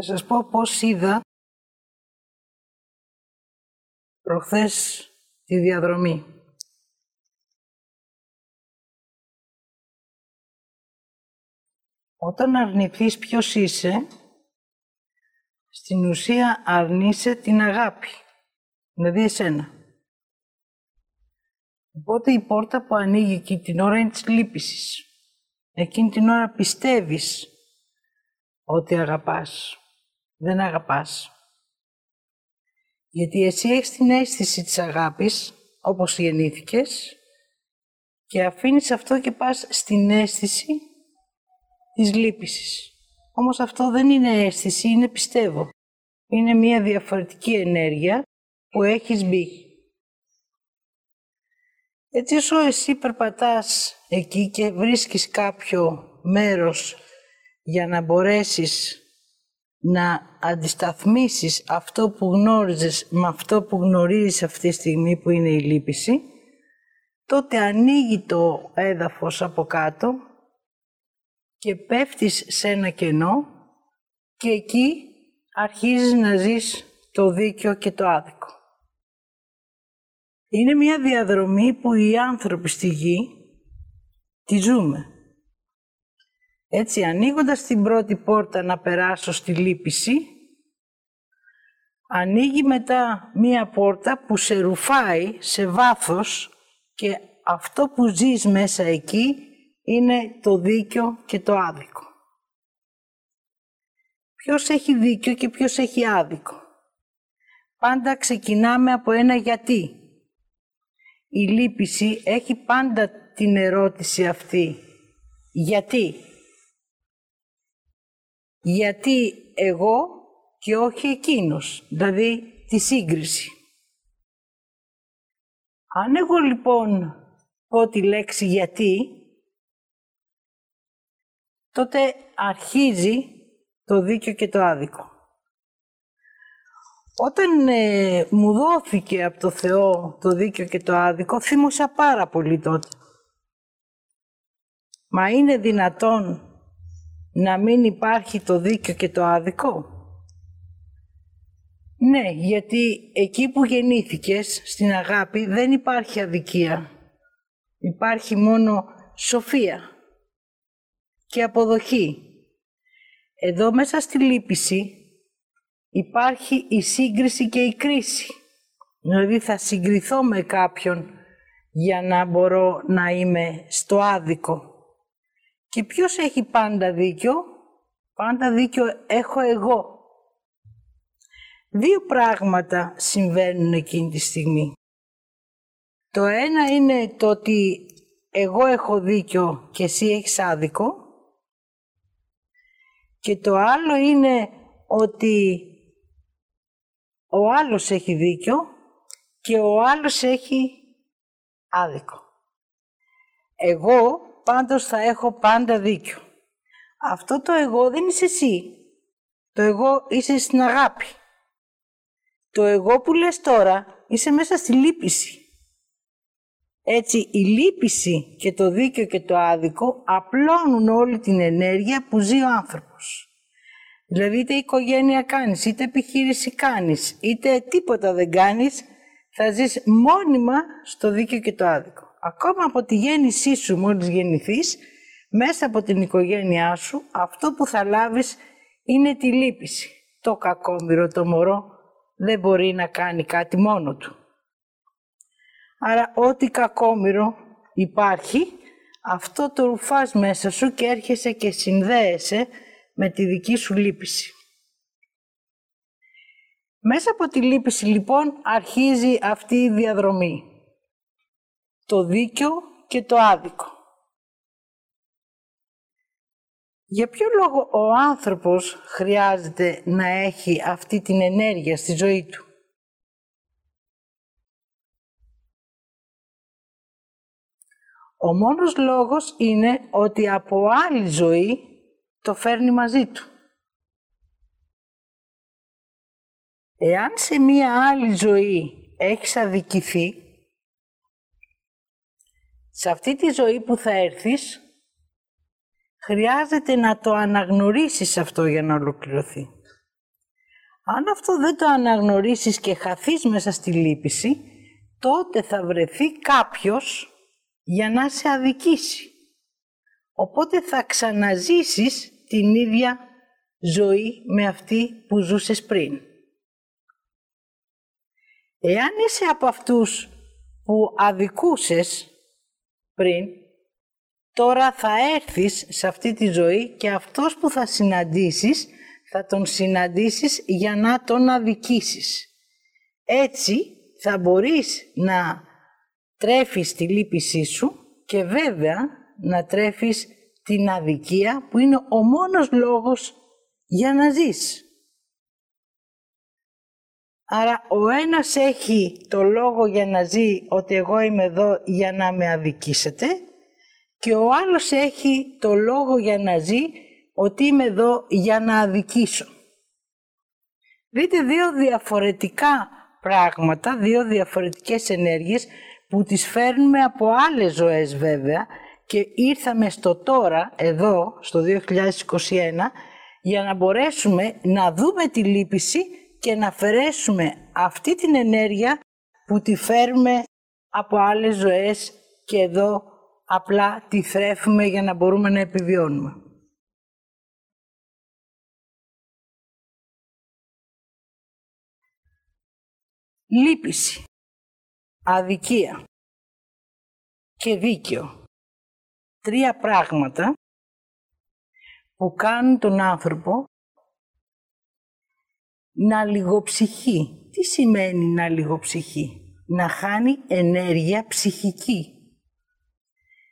Θα σας πω πώς είδα προχθές τη διαδρομή. Όταν αρνηθείς ποιος είσαι, στην ουσία αρνείσαι την αγάπη, δηλαδή εσένα. Οπότε η πόρτα που ανοίγει εκεί την ώρα είναι της λύπησης. Εκείνη την ώρα πιστεύεις ότι αγαπάς. Δεν αγαπάς. Γιατί εσύ έχεις την αίσθηση της αγάπης, όπως γεννήθηκες, και αφήνεις αυτό και πας στην αίσθηση της λύπησης. Όμως αυτό δεν είναι αίσθηση, είναι πιστεύω. Είναι μια διαφορετική ενέργεια που έχεις μπει. Έτσι όσο εσύ περπατάς εκεί και βρίσκεις κάποιο μέρος για να μπορέσεις να αντισταθμίσεις αυτό που γνώριζες με αυτό που γνωρίζεις αυτή τη στιγμή που είναι η λύπηση, τότε ανοίγει το έδαφος από κάτω και πέφτεις σε ένα κενό και εκεί αρχίζεις να ζεις το δίκαιο και το άδικο. Είναι μια διαδρομή που οι άνθρωποι στη γη τη ζούμε. Έτσι, ανοίγοντας την πρώτη πόρτα να περάσω στη λύπηση, ανοίγει μετά μία πόρτα που σε ρουφάει σε βάθος και αυτό που ζεις μέσα εκεί είναι το δίκιο και το άδικο. Ποιος έχει δίκιο και ποιος έχει άδικο; Πάντα ξεκινάμε από ένα γιατί. Η λύπηση έχει πάντα την ερώτηση αυτή. Γιατί; Γιατί εγώ και όχι εκείνος, δηλαδή τη σύγκριση. Αν εγώ λοιπόν πω τη λέξη γιατί, τότε αρχίζει το δίκαιο και το άδικο. Όταν ε, μου δόθηκε από το Θεό το δίκαιο και το άδικο, θύμωσα πάρα πολύ τότε. Μα είναι δυνατόν να μην υπάρχει το δίκαιο και το άδικο; Ναι, γιατί εκεί που γεννήθηκες, στην αγάπη, δεν υπάρχει αδικία. Υπάρχει μόνο σοφία και αποδοχή. Εδώ μέσα στη λύπηση υπάρχει η σύγκριση και η κρίση. Δηλαδή θα συγκριθώ με κάποιον για να μπορώ να είμαι στο άδικο. Και ποιος έχει πάντα δίκιο; Πάντα δίκιο έχω εγώ. Δύο πράγματα συμβαίνουν εκείνη τη στιγμή. Το ένα είναι το ότι εγώ έχω δίκιο και εσύ έχεις άδικο. Και το άλλο είναι ότι ο άλλος έχει δίκιο και ο άλλος έχει άδικο. Εγώ πάντως θα έχω πάντα δίκιο. Αυτό το εγώ δεν είσαι εσύ. Το εγώ είσαι στην αγάπη. Το εγώ που λες τώρα είσαι μέσα στη λύπηση. Έτσι, η λύπηση και το δίκιο και το άδικο απλώνουν όλη την ενέργεια που ζει ο άνθρωπος. Δηλαδή είτε οικογένεια κάνεις, είτε επιχείρηση κάνεις, είτε τίποτα δεν κάνεις, θα ζεις μόνιμα στο δίκαιο και το άδικο. Ακόμα από τη γέννησή σου μόλις γεννηθείς, μέσα από την οικογένειά σου, αυτό που θα λάβεις είναι τη λύπηση. Το κακόμοιρο το μωρό δεν μπορεί να κάνει κάτι μόνο του. Άρα ό,τι κακόμοιρο υπάρχει, αυτό το ρουφάς μέσα σου και έρχεσαι και συνδέεσαι με τη δική σου λύπηση. Μέσα από τη λύπηση λοιπόν αρχίζει αυτή η διαδρομή. Το δίκιο και το άδικο. Για ποιο λόγο ο άνθρωπος χρειάζεται να έχει αυτή την ενέργεια στη ζωή του; Ο μόνος λόγος είναι ότι από άλλη ζωή το φέρνει μαζί του. Εάν σε μία άλλη ζωή έχεις αδικηθεί, σε αυτή τη ζωή που θα έρθεις, χρειάζεται να το αναγνωρίσεις αυτό για να ολοκληρωθεί. Αν αυτό δεν το αναγνωρίσεις και χαθείς μέσα στη λύπηση, τότε θα βρεθεί κάποιος για να σε αδικήσει. Οπότε θα ξαναζήσεις την ίδια ζωή με αυτή που ζούσες πριν. Εάν είσαι από αυτούς που αδικούσες πριν, τώρα θα έρθεις σε αυτή τη ζωή και αυτός που θα συναντήσεις, θα τον συναντήσεις για να τον αδικήσεις. Έτσι θα μπορείς να τρέφεις τη λύπησή σου και βέβαια να τρέφεις την αδικία που είναι ο μόνος λόγος για να ζεις. Άρα ο ένας έχει το λόγο για να ζει ότι εγώ είμαι εδώ για να με αδικήσετε και ο άλλος έχει το λόγο για να ζει ότι είμαι εδώ για να αδικήσω. Δείτε δύο διαφορετικά πράγματα, δύο διαφορετικές ενέργειες που τις φέρνουμε από άλλες ζωές βέβαια και ήρθαμε στο τώρα, εδώ, στο 2021, για να μπορέσουμε να δούμε τη λύπηση και να αφαιρέσουμε αυτή την ενέργεια που τη φέρουμε από άλλες ζωές και εδώ απλά τη θρέφουμε για να μπορούμε να επιβιώνουμε. Λύπηση, αδικία και δίκαιο. Τρία πράγματα που κάνουν τον άνθρωπο να λιγοψυχεί. Τι σημαίνει να λιγοψυχεί; Να χάνει ενέργεια ψυχική.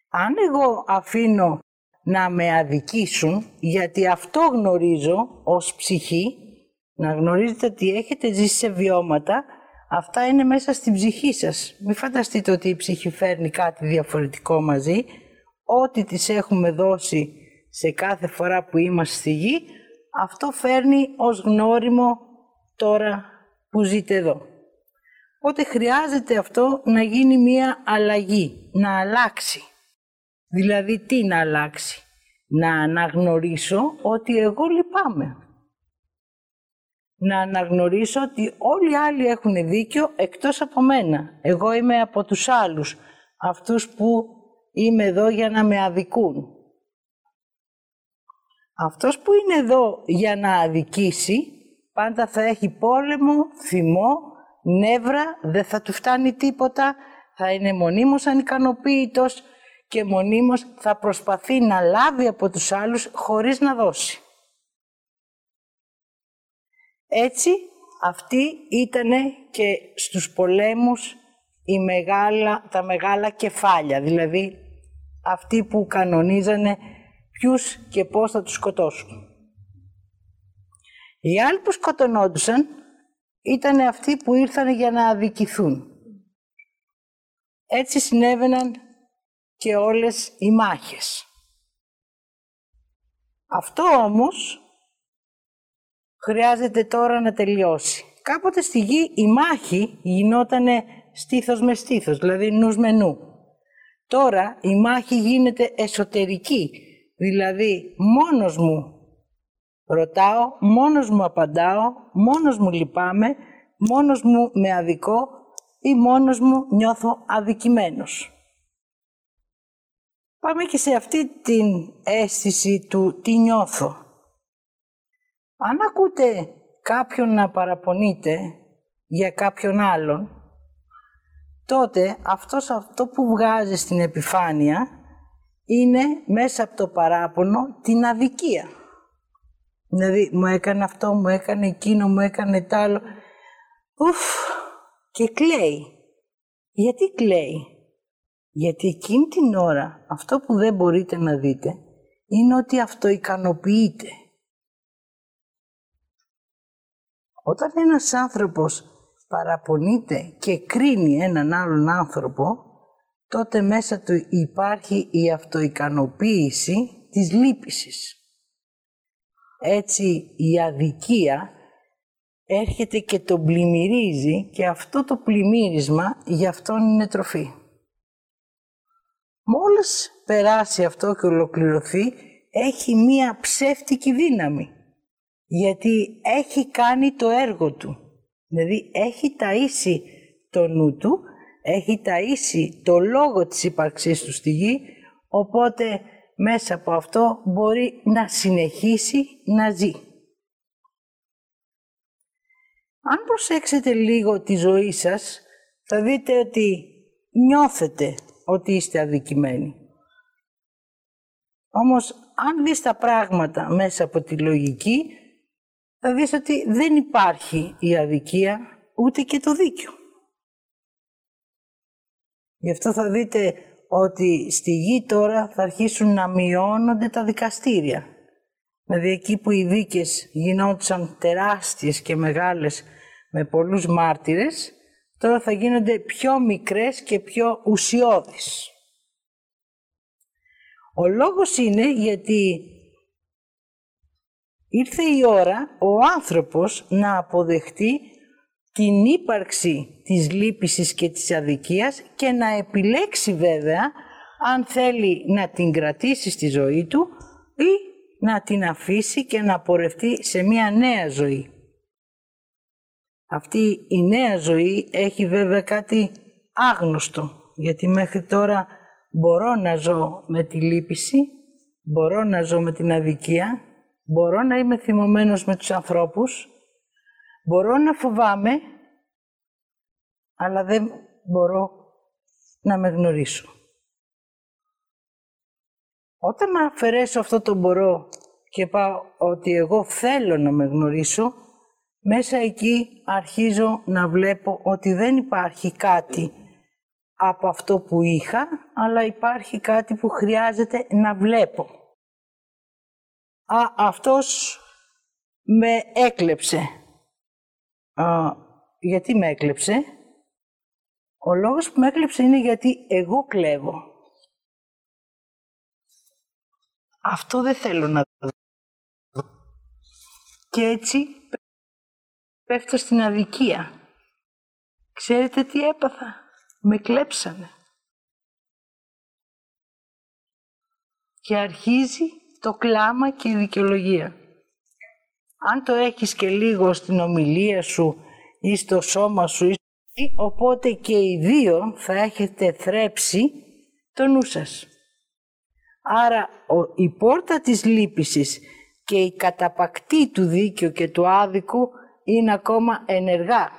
Αν εγώ αφήνω να με αδικήσουν, γιατί αυτό γνωρίζω ως ψυχή, να γνωρίζετε ότι έχετε ζήσει σε βιώματα, αυτά είναι μέσα στην ψυχή σας. Μην φανταστείτε ότι η ψυχή φέρνει κάτι διαφορετικό μαζί. Ό,τι τις έχουμε δώσει σε κάθε φορά που είμαστε στη γη, αυτό φέρνει ως γνώριμο τώρα που ζείτε εδώ. Οπότε χρειάζεται αυτό να γίνει μία αλλαγή, να αλλάξει. Δηλαδή τι να αλλάξει; Να αναγνωρίσω ότι εγώ λυπάμαι. Να αναγνωρίσω ότι όλοι οι άλλοι έχουν δίκιο εκτός από μένα. Εγώ είμαι από τους άλλους, αυτούς που είμαι εδώ για να με αδικούν. Αυτός που είναι εδώ για να αδικήσει, πάντα θα έχει πόλεμο, θυμό, νεύρα, δεν θα του φτάνει τίποτα, θα είναι μονίμως ανικανοποίητος και μονίμως θα προσπαθεί να λάβει από τους άλλους χωρίς να δώσει. Έτσι, αυτοί ήταν και στους πολέμους η μεγάλα, τα μεγάλα κεφάλια, δηλαδή αυτοί που κανονίζανε ποιους και πώς θα τους σκοτώσουν. Οι άλλοι που σκοτωνόντουσαν ήταν αυτοί που ήρθαν για να αδικηθούν. Έτσι συνέβαιναν και όλες οι μάχες. Αυτό όμως χρειάζεται τώρα να τελειώσει. Κάποτε στη γη η μάχη γινότανε στήθος με στήθος, δηλαδή νους με νου. Τώρα η μάχη γίνεται εσωτερική, δηλαδή μόνος μου Ρωτάω, μόνος μου απαντάω, μόνος μου λυπάμαι, μόνος μου με αδικό ή μόνος μου νιώθω αδικημένος. Πάμε και σε αυτή την αίσθηση του τι νιώθω. Αν ακούτε κάποιον να παραπονείτε για κάποιον άλλον, τότε αυτός αυτό που βγάζει στην επιφάνεια είναι μέσα από το παράπονο την αδικία. Δηλαδή, μου έκανε αυτό, μου έκανε εκείνο, μου έκανε τ' άλλο. Ουφ, και κλαίει. Γιατί κλαίει; Γιατί εκείνη την ώρα, αυτό που δεν μπορείτε να δείτε, είναι ότι αυτό ικανοποιείται. Όταν ένας άνθρωπος παραπονείται και κρίνει έναν άλλον άνθρωπο, τότε μέσα του υπάρχει η αυτοικανοποίηση της λύπησης. Έτσι η αδικία έρχεται και τον πλημμυρίζει και αυτό το πλημμύρισμα γι' αυτόν είναι τροφή. Μόλις περάσει αυτό και ολοκληρωθεί, έχει μία ψεύτικη δύναμη. γιατί έχει κάνει το έργο του. Δηλαδή έχει ταΐσει το νου του, έχει ταΐσει το λόγο της ύπαρξής του στη γη, οπότε μέσα από αυτό μπορεί να συνεχίσει να ζει. Αν προσέξετε λίγο τη ζωή σας, θα δείτε ότι νιώθετε ότι είστε αδικημένοι. Όμως, αν δεις τα πράγματα μέσα από τη λογική, θα δεις ότι δεν υπάρχει η αδικία, ούτε και το δίκιο. Γι' αυτό θα δείτε ότι στη γη τώρα θα αρχίσουν να μειώνονται τα δικαστήρια. Δηλαδή εκεί που οι δίκες γινόντουσαν τεράστιες και μεγάλες με πολλούς μάρτυρες, τώρα θα γίνονται πιο μικρές και πιο ουσιώδεις. Ο λόγος είναι γιατί ήρθε η ώρα ο άνθρωπος να αποδεχτεί την ύπαρξη της λύπησης και της αδικίας και να επιλέξει βέβαια αν θέλει να την κρατήσει στη ζωή του ή να την αφήσει και να πορευτεί σε μια νέα ζωή. Αυτή η νέα ζωή έχει βέβαια κάτι άγνωστο, γιατί μέχρι τώρα μπορώ να ζω με τη λύπηση, μπορώ να ζω με την αδικία, μπορώ να είμαι θυμωμένος με τους ανθρώπους, μπορώ να φοβάμαι, αλλά δεν μπορώ να με γνωρίσω. Όταν αφαιρέσω αυτό το μπορώ και πάω ότι εγώ θέλω να με γνωρίσω, μέσα εκεί αρχίζω να βλέπω ότι δεν υπάρχει κάτι από αυτό που είχα, αλλά υπάρχει κάτι που χρειάζεται να βλέπω. Α, αυτός με έκλεψε. Α, γιατί με έκλεψε; Ο λόγος που με έκλεψε είναι γιατί εγώ κλέβω. Αυτό δεν θέλω να δω. Και έτσι πέφτω στην αδικία. Ξέρετε τι έπαθα; Με κλέψανε. Και αρχίζει το κλάμα και η δικαιολογία. Αν το έχεις και λίγο στην ομιλία σου ή στο σώμα σου, οπότε και οι δύο θα έχετε θρέψει το νου σας. Άρα η πόρτα της λύπησης και η καταπακτή του δίκαιου και του άδικου είναι ακόμα ενεργά.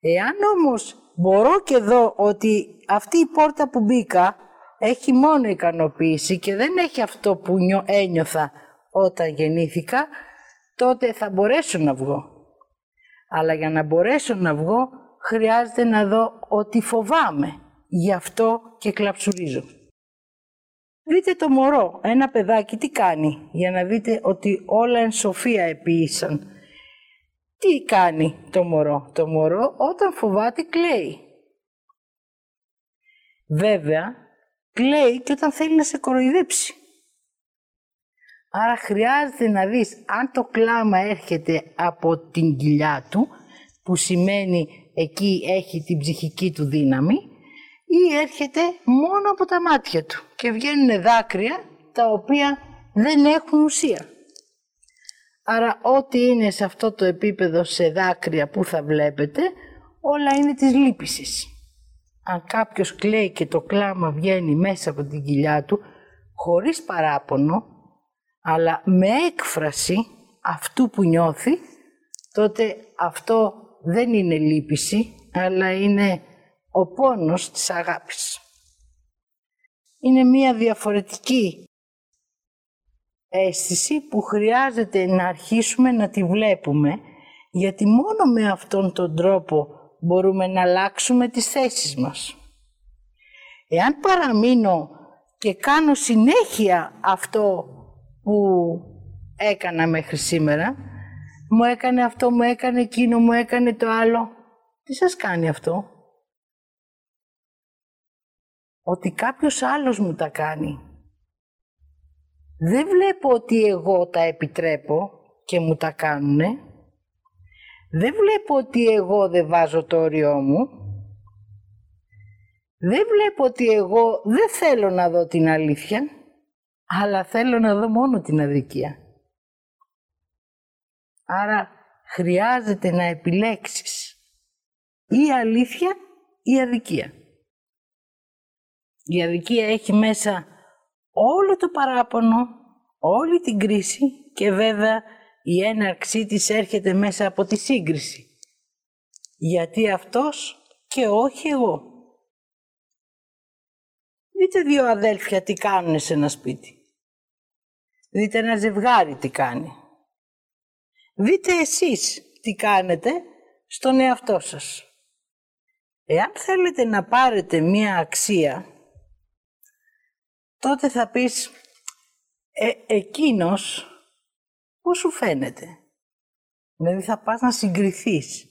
Εάν όμως μπορώ και δω ότι αυτή η πόρτα που μπήκα έχει μόνο ικανοποίηση και δεν έχει αυτό που ένιωθα όταν γεννήθηκα, τότε θα μπορέσω να βγω. Αλλά για να μπορέσω να βγω, χρειάζεται να δω ότι φοβάμαι. Γι' αυτό και κλαψουρίζω. Δείτε το μωρό, ένα παιδάκι τι κάνει, για να δείτε ότι όλα εν σοφία επίησαν. Τι κάνει το μωρό; Το μωρό όταν φοβάται κλαίει. Βέβαια, κλαίει και όταν θέλει να σε κοροϊδέψει. Άρα χρειάζεται να δεις αν το κλάμα έρχεται από την κοιλιά του, που σημαίνει εκεί έχει την ψυχική του δύναμη, ή έρχεται μόνο από τα μάτια του και βγαίνουν δάκρυα τα οποία δεν έχουν ουσία. Άρα ό,τι είναι σε αυτό το επίπεδο σε δάκρυα που θα βλέπετε, όλα είναι της λύπησης. Αν κάποιος κλαίει και το κλάμα βγαίνει μέσα από την κοιλιά του, χωρίς παράπονο, αλλά με έκφραση αυτού που νιώθει, τότε αυτό δεν είναι λύπηση, αλλά είναι ο πόνος της αγάπης. Είναι μία διαφορετική αίσθηση που χρειάζεται να αρχίσουμε να τη βλέπουμε, γιατί μόνο με αυτόν τον τρόπο μπορούμε να αλλάξουμε τις θέσεις μας. Εάν παραμείνω και κάνω συνέχεια αυτό που έκανα μέχρι σήμερα, μου έκανε αυτό, μου έκανε εκείνο, μου έκανε το άλλο. Τι σας κάνει αυτό; Ότι κάποιος άλλος μου τα κάνει. Δεν βλέπω ότι εγώ τα επιτρέπω και μου τα κάνουνε. Δεν βλέπω ότι εγώ δεν βάζω το όριό μου. Δεν βλέπω ότι εγώ δεν θέλω να δω την αλήθεια, αλλά θέλω να δω μόνο την αδικία. Άρα χρειάζεται να επιλέξεις ή αλήθεια ή αδικία. Η αδικία έχει μέσα όλο το παράπονο, όλη την κρίση και βέβαια η έναρξή της έρχεται μέσα από τη σύγκριση. Γιατί αυτός και όχι εγώ. Δείτε δύο αδέλφια τι κάνουν σε ένα σπίτι. Δείτε ένα ζευγάρι τι κάνει. Δείτε εσείς τι κάνετε στον εαυτό σας. Εάν θέλετε να πάρετε μία αξία, τότε θα πεις ε, εκείνος πώς σου φαίνεται; Δηλαδή θα πας να συγκριθείς.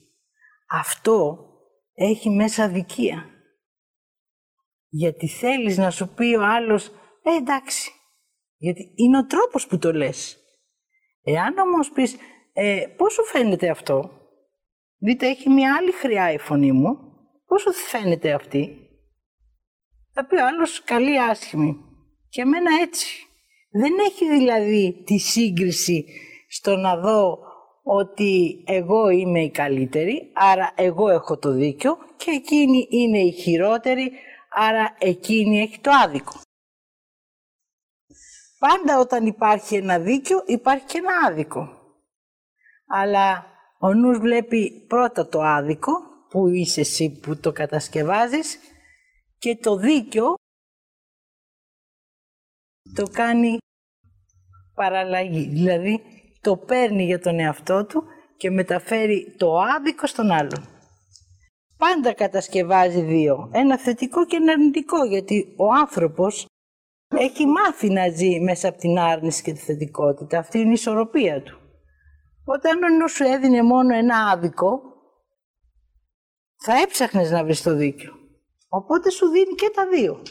Αυτό έχει μέσα δικία. Γιατί θέλεις να σου πει ο άλλος, ε, εντάξει. Γιατί είναι ο τρόπος που το λες. Εάν όμως πεις, ε, πώς σου φαίνεται αυτό; Δείτε, έχει μια άλλη χρειά η φωνή μου. Πώς σου φαίνεται αυτή; Θα πει ο άλλος, καλή άσχημη. Και εμένα έτσι. Δεν έχει δηλαδή τη σύγκριση στο να δω ότι εγώ είμαι η καλύτερη, άρα εγώ έχω το δίκιο και εκείνη είναι η χειρότερη, άρα εκείνη έχει το άδικο. Πάντα όταν υπάρχει ένα δίκιο υπάρχει και ένα άδικο. Αλλά ο νους βλέπει πρώτα το άδικο, που είσαι εσύ που το κατασκευάζεις, και το δίκιο το κάνει παραλλαγή. Δηλαδή το παίρνει για τον εαυτό του και μεταφέρει το άδικο στον άλλον. Πάντα κατασκευάζει δύο. Ένα θετικό και ένα αρνητικό, γιατί ο άνθρωπος έχει μάθει να ζει μέσα από την άρνηση και τη θετικότητα. Αυτή είναι η ισορροπία του. Όταν ο νους σου έδινε μόνο ένα άδικο, θα έψαχνες να βρεις το δίκιο. Οπότε σου δίνει και τα δύο.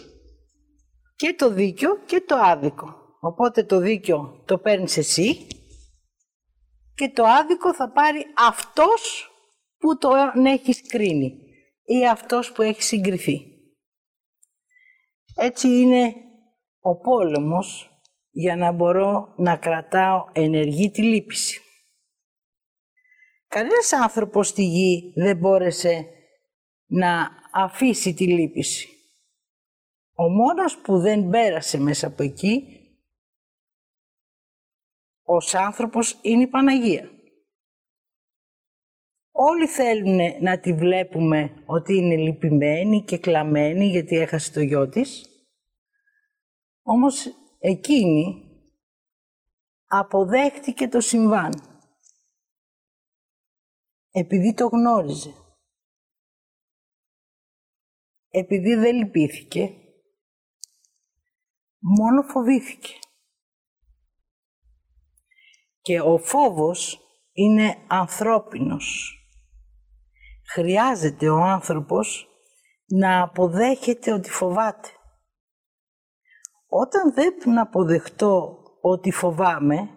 Και το δίκιο και το άδικο. Οπότε το δίκιο το παίρνεις εσύ και το άδικο θα πάρει αυτός που το έχεις κρίνει ή αυτός που έχει συγκριθεί. Έτσι είναι ο πόλεμος για να μπορώ να κρατάω ενεργή τη λύπηση. Κανένας άνθρωπος στη γη δεν μπόρεσε να αφήσει τη λύπηση. Ο μόνος που δεν πέρασε μέσα από εκεί, ως άνθρωπος, είναι η Παναγία. Όλοι θέλουν να τη βλέπουμε ότι είναι λυπημένη και κλαμμένη γιατί έχασε το γιο της. Όμως εκείνη αποδέχτηκε το συμβάν επειδή το γνώριζε. Επειδή δεν λυπήθηκε, μόνο φοβήθηκε. Και ο φόβος είναι ανθρώπινος. Χρειάζεται ο άνθρωπος να αποδέχεται ότι φοβάται. Όταν δεν αποδεχτώ ότι φοβάμαι,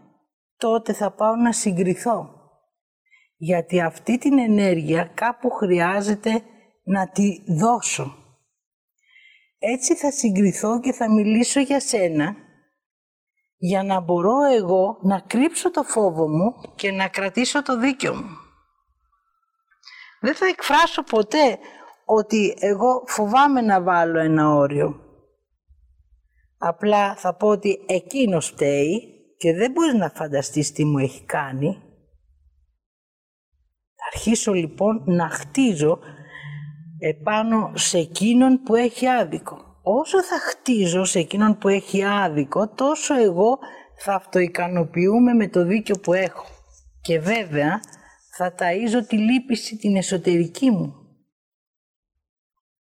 τότε θα πάω να συγκριθώ γιατί αυτή την ενέργεια κάπου χρειάζεται να τη δώσω. Έτσι θα συγκριθώ και θα μιλήσω για σένα, για να μπορώ εγώ να κρύψω το φόβο μου και να κρατήσω το δίκιο μου. Δεν θα εκφράσω ποτέ ότι εγώ φοβάμαι να βάλω ένα όριο. Απλά θα πω ότι εκείνος φταίει και δεν μπορείς να φανταστείς τι μου έχει κάνει αρχίσω λοιπόν να χτίζω επάνω σε εκείνον που έχει άδικο. Όσο θα χτίζω σε εκείνον που έχει άδικο, τόσο εγώ θα αυτοικανοποιούμε με το δίκιο που έχω. Και βέβαια θα ταΐζω τη λύπηση την εσωτερική μου.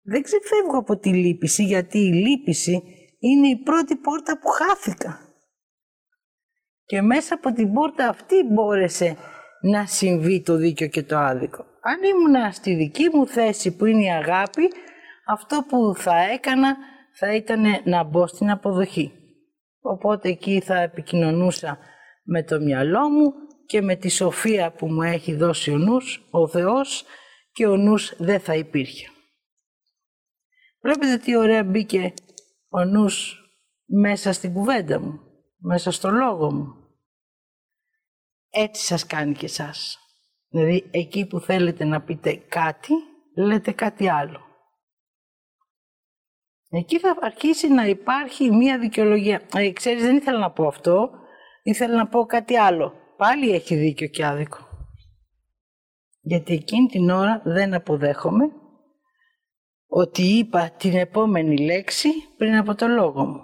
Δεν ξεφεύγω από τη λύπηση γιατί η λύπηση είναι η πρώτη πόρτα που χάθηκα. Και μέσα από την πόρτα αυτή μπόρεσε να συμβεί το δίκιο και το άδικο. Αν ήμουν στη δική μου θέση που είναι η αγάπη, αυτό που θα έκανα θα ήταν να μπω στην αποδοχή. Οπότε εκεί θα επικοινωνούσα με το μυαλό μου και με τη σοφία που μου έχει δώσει ο νους, ο Θεός και ο νους δεν θα υπήρχε. Βλέπετε τι ωραία μπήκε ο νους μέσα στην κουβέντα μου, μέσα στο λόγο μου έτσι σας κάνει και εσάς. Δηλαδή, εκεί που θέλετε να πείτε κάτι, λέτε κάτι άλλο. Εκεί θα αρχίσει να υπάρχει μία δικαιολογία. Ε, ξέρεις, δεν ήθελα να πω αυτό, ήθελα να πω κάτι άλλο. Πάλι έχει δίκιο και άδικο. Γιατί εκείνη την ώρα δεν αποδέχομαι ότι είπα την επόμενη λέξη πριν από το λόγο μου.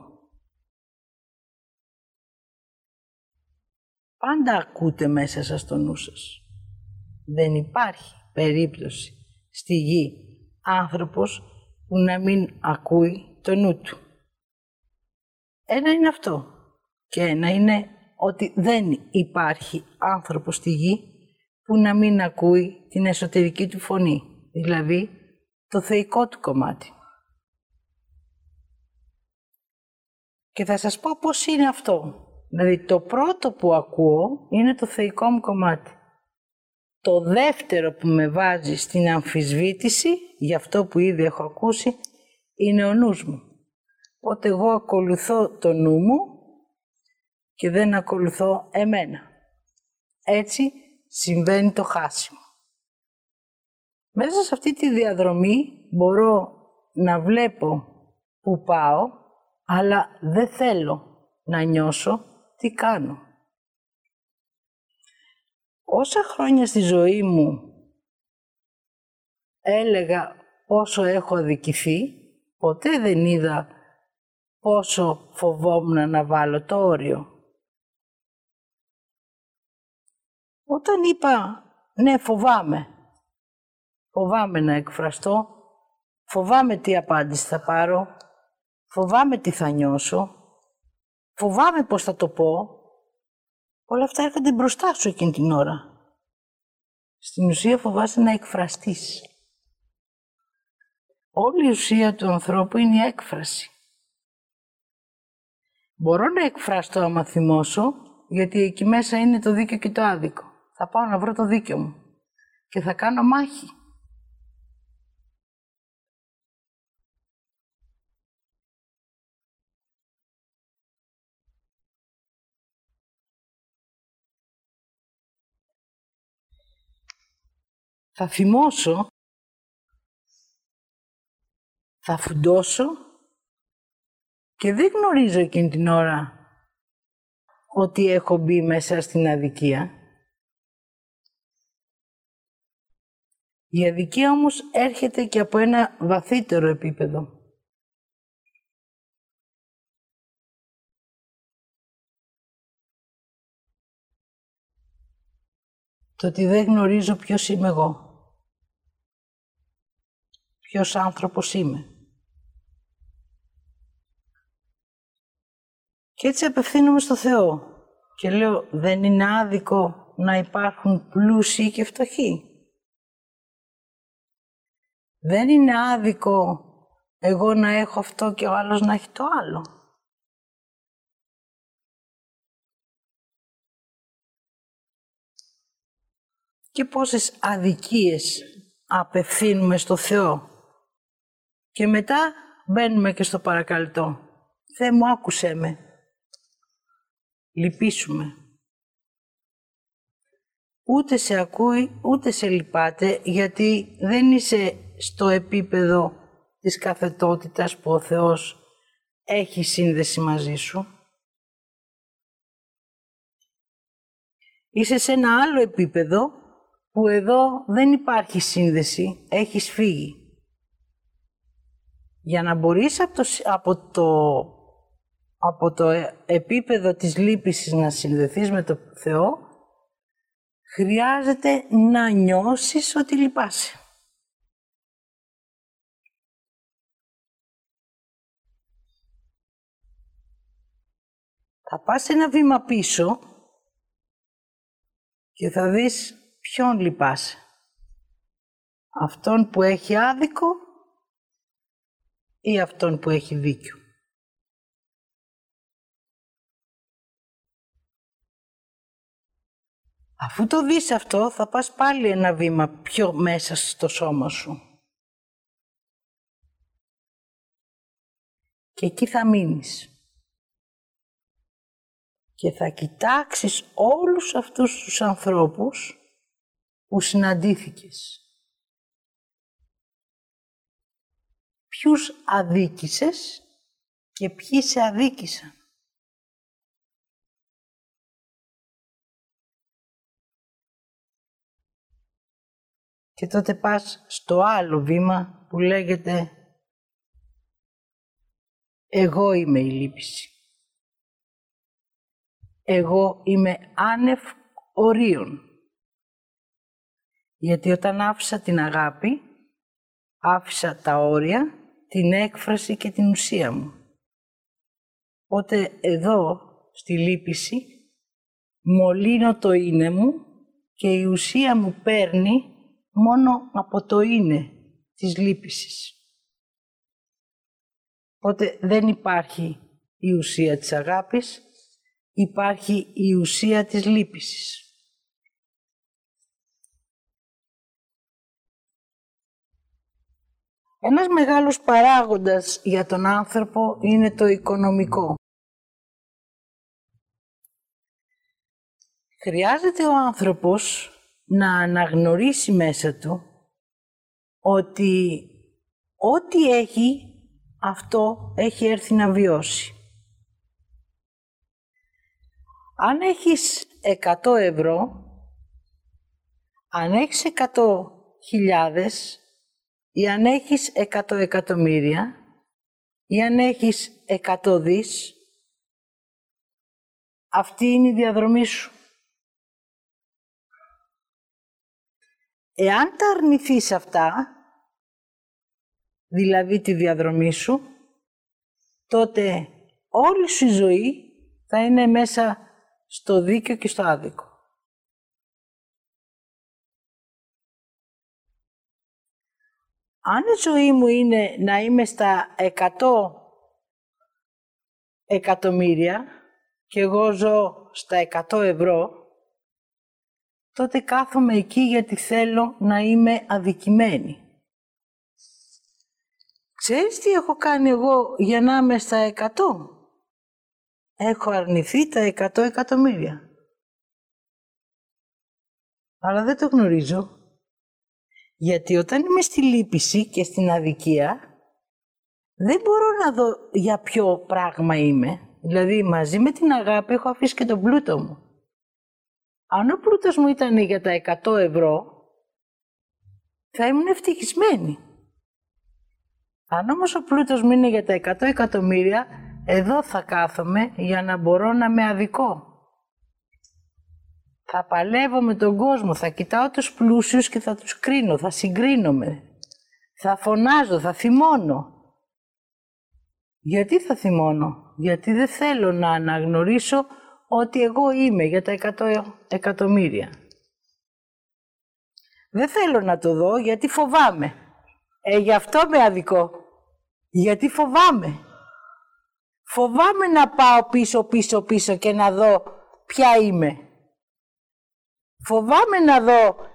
Πάντα ακούτε μέσα σας το νου σας. Δεν υπάρχει περίπτωση στη γη άνθρωπος που να μην ακούει το νου του. Ένα είναι αυτό. Και ένα είναι ότι δεν υπάρχει άνθρωπος στη γη που να μην ακούει την εσωτερική του φωνή. Δηλαδή, το θεϊκό του κομμάτι. Και θα σας πω πώς είναι αυτό. Δηλαδή, το πρώτο που ακούω είναι το θεϊκό μου κομμάτι. Το δεύτερο που με βάζει στην αμφισβήτηση, για αυτό που ήδη έχω ακούσει, είναι ο νους μου. Οπότε εγώ ακολουθώ το νου μου και δεν ακολουθώ εμένα. Έτσι συμβαίνει το χάσιμο. Μέσα σε αυτή τη διαδρομή μπορώ να βλέπω που πάω, αλλά δεν θέλω να νιώσω τι κάνω. Όσα χρόνια στη ζωή μου έλεγα πόσο έχω αδικηθεί, ποτέ δεν είδα πόσο φοβόμουν να βάλω το όριο. Όταν είπα ναι φοβάμαι, φοβάμαι να εκφραστώ, φοβάμαι τι απάντηση θα πάρω, φοβάμαι τι θα νιώσω, φοβάμαι πώς θα το πω, όλα αυτά έρχονται μπροστά σου εκείνη την ώρα. Στην ουσία φοβάσαι να εκφραστείς. Όλη η ουσία του ανθρώπου είναι η έκφραση. Μπορώ να εκφραστώ άμα θυμώσω, γιατί εκεί μέσα είναι το δίκαιο και το άδικο. Θα πάω να βρω το δίκαιο μου και θα κάνω μάχη. Θα θυμώσω, θα φουντώσω και δεν γνωρίζω εκείνη την ώρα ότι έχω μπει μέσα στην αδικία. Η αδικία όμως έρχεται και από ένα βαθύτερο επίπεδο. Το ότι δεν γνωρίζω ποιος είμαι εγώ. Ποιος άνθρωπος είμαι. Και έτσι απευθύνομαι στο Θεό και λέω δεν είναι άδικο να υπάρχουν πλούσιοι και φτωχοί. Δεν είναι άδικο εγώ να έχω αυτό και ο άλλος να έχει το άλλο. Και πόσες αδικίες απευθύνουμε στο Θεό. Και μετά μπαίνουμε και στο παρακαλυτό. Θεέ μου άκουσέ με. Λυπήσουμε. Ούτε σε ακούει, ούτε σε λυπάται, γιατί δεν είσαι στο επίπεδο της καθετότητας που ο Θεός έχει σύνδεση μαζί σου. Είσαι σε ένα άλλο επίπεδο που εδώ δεν υπάρχει σύνδεση, έχεις φύγει. Για να μπορείς από το, από το, από το επίπεδο της λύπησης να συνδεθείς με το Θεό, χρειάζεται να νιώσεις ότι λυπάσαι. Θα πας ένα βήμα πίσω και θα δεις ποιον λυπάσαι. Αυτόν που έχει άδικο ή αυτόν που έχει δίκιο. Αφού το δεις αυτό, θα πας πάλι ένα βήμα πιο μέσα στο σώμα σου. Και εκεί θα μείνεις. και θα κοιτάξεις όλους αυτούς τους ανθρώπους που συναντήθηκες. Ποιους αδίκησες και ποιοι σε αδίκησαν. Και τότε πας στο άλλο βήμα που λέγεται «Εγώ είμαι η λύπηση». Εγώ είμαι άνευ ορίων. Γιατί όταν άφησα την αγάπη, άφησα τα όρια, την έκφραση και την ουσία μου. Οπότε εδώ, στη λύπηση, μολύνω το είναι μου και η ουσία μου παίρνει μόνο από το είναι της λύπησης. Οπότε δεν υπάρχει η ουσία της αγάπης, υπάρχει η ουσία της λύπησης. Ένας μεγάλος παράγοντας για τον άνθρωπο είναι το οικονομικό. Χρειάζεται ο άνθρωπος να αναγνωρίσει μέσα του ότι ό,τι έχει, αυτό έχει έρθει να βιώσει. Αν έχεις 100 ευρώ, αν έχεις 100 χιλιάδες ή αν έχεις 100 εκατομμύρια ή αν έχεις 100 δις, αυτή είναι η διαδρομή σου. Εάν τα αρνηθείς αυτά, δηλαδή τη διαδρομή σου, τότε όλη σου η ζωή θα είναι μέσα στο δίκαιο και στο άδικο. Αν η ζωή μου είναι να είμαι στα 100 εκατομμύρια και εγώ ζω στα 100 ευρώ, τότε κάθομαι εκεί γιατί θέλω να είμαι αδικημένη. Ξέρεις τι έχω κάνει εγώ για να είμαι στα 100? Έχω αρνηθεί τα 100 εκατομμύρια. Αλλά δεν το γνωρίζω. Γιατί όταν είμαι στη λύπηση και στην αδικία, δεν μπορώ να δω για ποιο πράγμα είμαι. Δηλαδή, μαζί με την αγάπη έχω αφήσει και τον πλούτο μου. Αν ο πλούτος μου ήταν για τα 100 ευρώ, θα ήμουν ευτυχισμένη. Αν όμως ο πλούτος μου είναι για τα 100 εκατομμύρια, εδώ θα κάθομαι για να μπορώ να με αδικό. Θα παλεύω με τον κόσμο, θα κοιτάω τους πλούσιους και θα τους κρίνω, θα συγκρίνομαι. Θα φωνάζω, θα θυμώνω. Γιατί θα θυμώνω, γιατί δεν θέλω να αναγνωρίσω ότι εγώ είμαι για τα 100 εκατομμύρια. Δεν θέλω να το δω γιατί φοβάμαι. Ε, γι' αυτό με αδικό. Γιατί φοβάμαι. Φοβάμαι να πάω πίσω, πίσω, πίσω και να δω ποια είμαι. Φοβάμαι να δω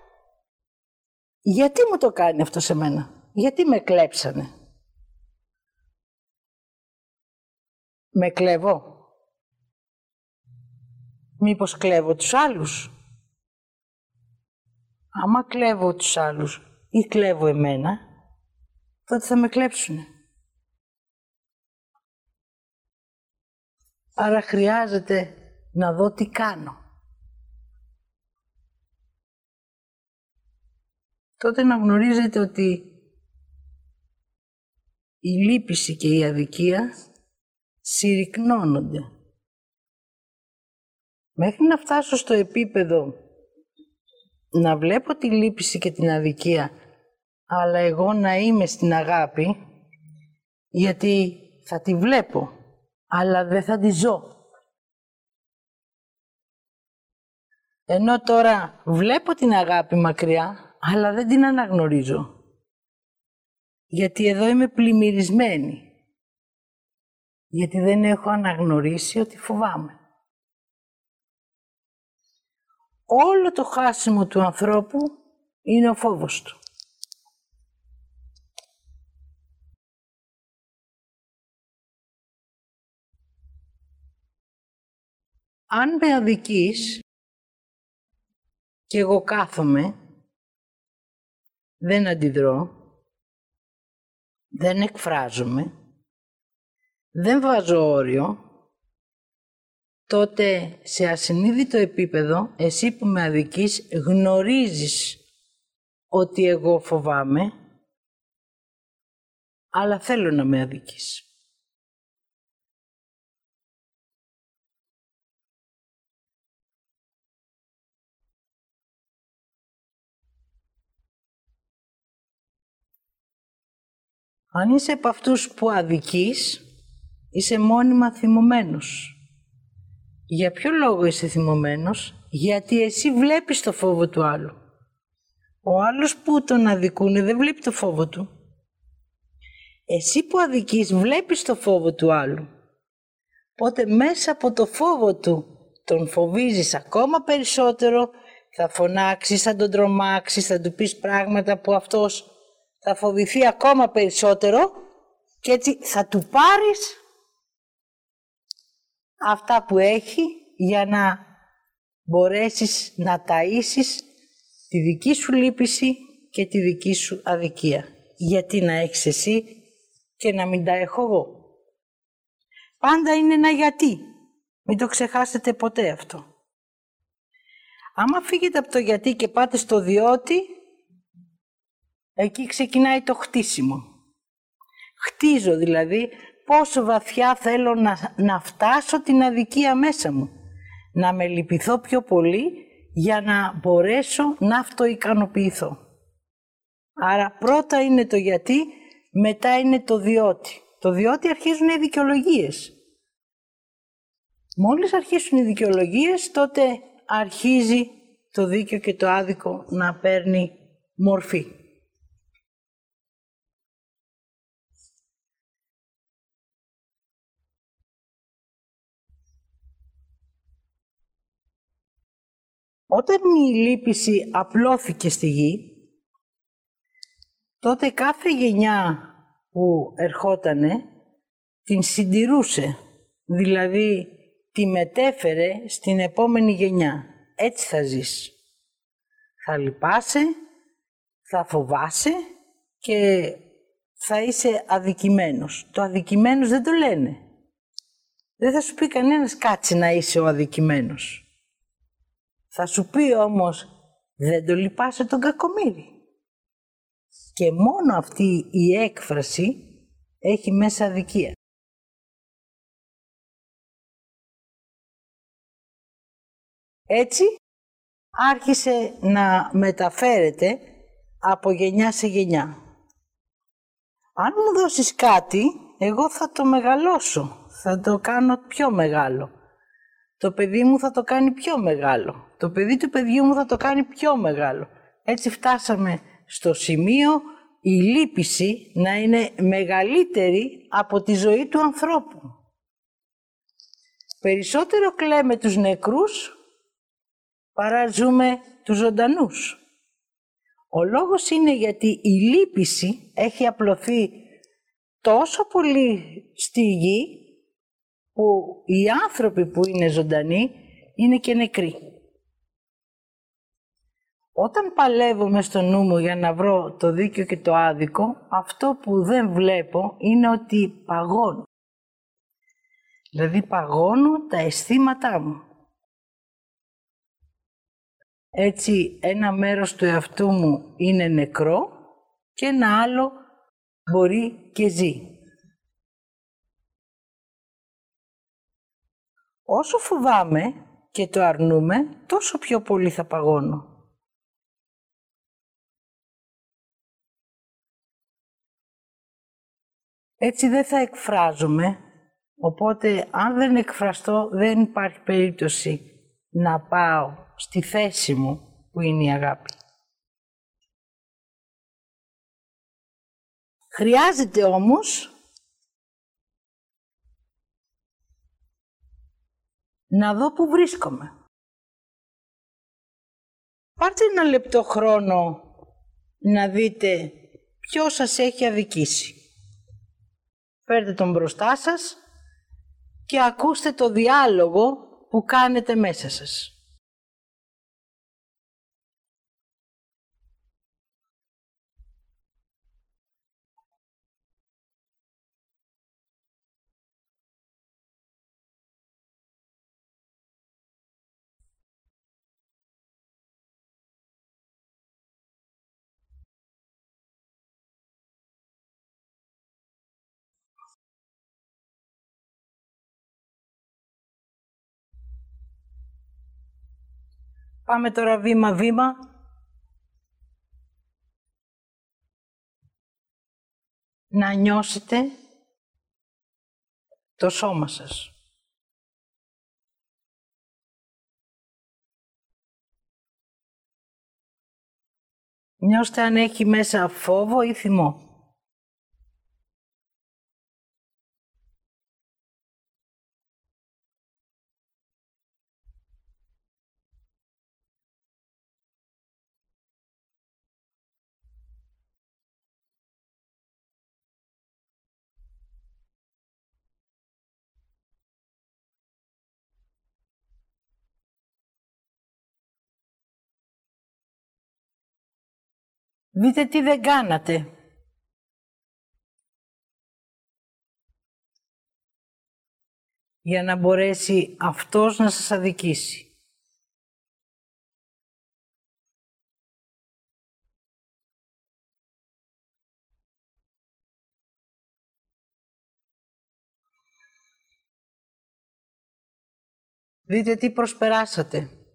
γιατί μου το κάνει αυτό σε μένα. Γιατί με κλέψανε. Με κλέβω. Μήπως κλέβω τους άλλους. Άμα κλέβω τους άλλους ή κλέβω εμένα, τότε θα με κλέψουνε. Άρα χρειάζεται να δω τι κάνω. Τότε να γνωρίζετε ότι η λύπηση και η αδικία συρρυκνώνονται. Μέχρι να φτάσω στο επίπεδο να βλέπω τη λύπηση και την αδικία, αλλά εγώ να είμαι στην αγάπη, γιατί θα τη βλέπω, αλλά δεν θα τη ζω. Ενώ τώρα βλέπω την αγάπη μακριά, αλλά δεν την αναγνωρίζω. Γιατί εδώ είμαι πλημμυρισμένη. Γιατί δεν έχω αναγνωρίσει ότι φοβάμαι. όλο το χάσιμο του ανθρώπου είναι ο φόβος του. αν με αδικείς και εγώ κάθομαι, δεν αντιδρώ, δεν εκφράζομαι, δεν βάζω όριο, τότε σε ασυνείδητο επίπεδο, εσύ που με αδικείς, γνωρίζεις ότι εγώ φοβάμαι, αλλά θέλω να με αδικείς. Αν είσαι από αυτούς που αδικείς, είσαι μόνιμα θυμωμένος. Για ποιο λόγο είσαι θυμωμένος; Γιατί εσύ βλέπεις το φόβο του άλλου. Ο άλλος που τον αδικούνε δεν βλέπει το φόβο του. Εσύ που αδικείς βλέπεις το φόβο του άλλου. Οπότε μέσα από το φόβο του τον φοβίζεις ακόμα περισσότερο, θα φωνάξεις, θα τον τρομάξεις, θα του πεις πράγματα που αυτός θα φοβηθεί ακόμα περισσότερο και έτσι θα του πάρεις αυτά που έχει για να μπορέσεις να ταΐσεις τη δική σου λύπηση και τη δική σου αδικία. Γιατί να έχεις εσύ και να μην τα έχω εγώ. Πάντα είναι ένα γιατί. Μην το ξεχάσετε ποτέ αυτό. Άμα φύγετε από το γιατί και πάτε στο διότι, εκεί ξεκινάει το χτίσιμο. Χτίζω δηλαδή πόσο βαθιά θέλω να, να φτάσω την αδικία μέσα μου. Να με λυπηθώ πιο πολύ για να μπορέσω να αυτοικανοποιηθώ. Άρα πρώτα είναι το γιατί, μετά είναι το διότι. Το διότι αρχίζουν οι δικαιολογίες. Μόλις αρχίσουν οι δικαιολογίες, τότε αρχίζει το δίκαιο και το άδικο να παίρνει μορφή. Όταν η λύπηση απλώθηκε στη γη, τότε κάθε γενιά που ερχότανε την συντηρούσε, δηλαδή τη μετέφερε στην επόμενη γενιά. Έτσι θα ζεις. Θα λυπάσαι, θα φοβάσαι και θα είσαι αδικημένος. Το αδικημένος δεν το λένε. Δεν θα σου πει κανένας κάτσε να είσαι ο αδικημένος. Θα σου πει όμως, δεν το λυπάσαι τον κακομύρι. Και μόνο αυτή η έκφραση έχει μέσα αδικία. Έτσι, άρχισε να μεταφέρεται από γενιά σε γενιά. Αν μου δώσεις κάτι, εγώ θα το μεγαλώσω, θα το κάνω πιο μεγάλο. Το παιδί μου θα το κάνει πιο μεγάλο το παιδί του παιδιού μου θα το κάνει πιο μεγάλο. Έτσι φτάσαμε στο σημείο η λύπηση να είναι μεγαλύτερη από τη ζωή του ανθρώπου. Περισσότερο κλαίμε τους νεκρούς παρά ζούμε τους ζωντανούς. Ο λόγος είναι γιατί η λύπηση έχει απλωθεί τόσο πολύ στη γη που οι άνθρωποι που είναι ζωντανοί είναι και νεκροί. Όταν παλεύω στο νου μου για να βρω το δίκαιο και το άδικο, αυτό που δεν βλέπω είναι ότι παγώνω. Δηλαδή παγώνω τα αισθήματά μου. Έτσι ένα μέρος του εαυτού μου είναι νεκρό και ένα άλλο μπορεί και ζει. Όσο φοβάμαι και το αρνούμε, τόσο πιο πολύ θα παγώνω. Έτσι δεν θα εκφράζομαι, οπότε αν δεν εκφραστώ δεν υπάρχει περίπτωση να πάω στη θέση μου που είναι η αγάπη. Χρειάζεται όμως να δω που βρίσκομαι. Πάρτε ένα λεπτό χρόνο να δείτε ποιος σας έχει αδικήσει. Φέρτε τον μπροστά σας και ακούστε το διάλογο που κάνετε μέσα σας. Πάμε τώρα βήμα-βήμα. Να νιώσετε το σώμα σας. Νιώστε αν έχει μέσα φόβο ή θυμό. Δείτε τι δεν κάνατε. για να μπορέσει αυτός να σας αδικήσει. Δείτε τι προσπεράσατε.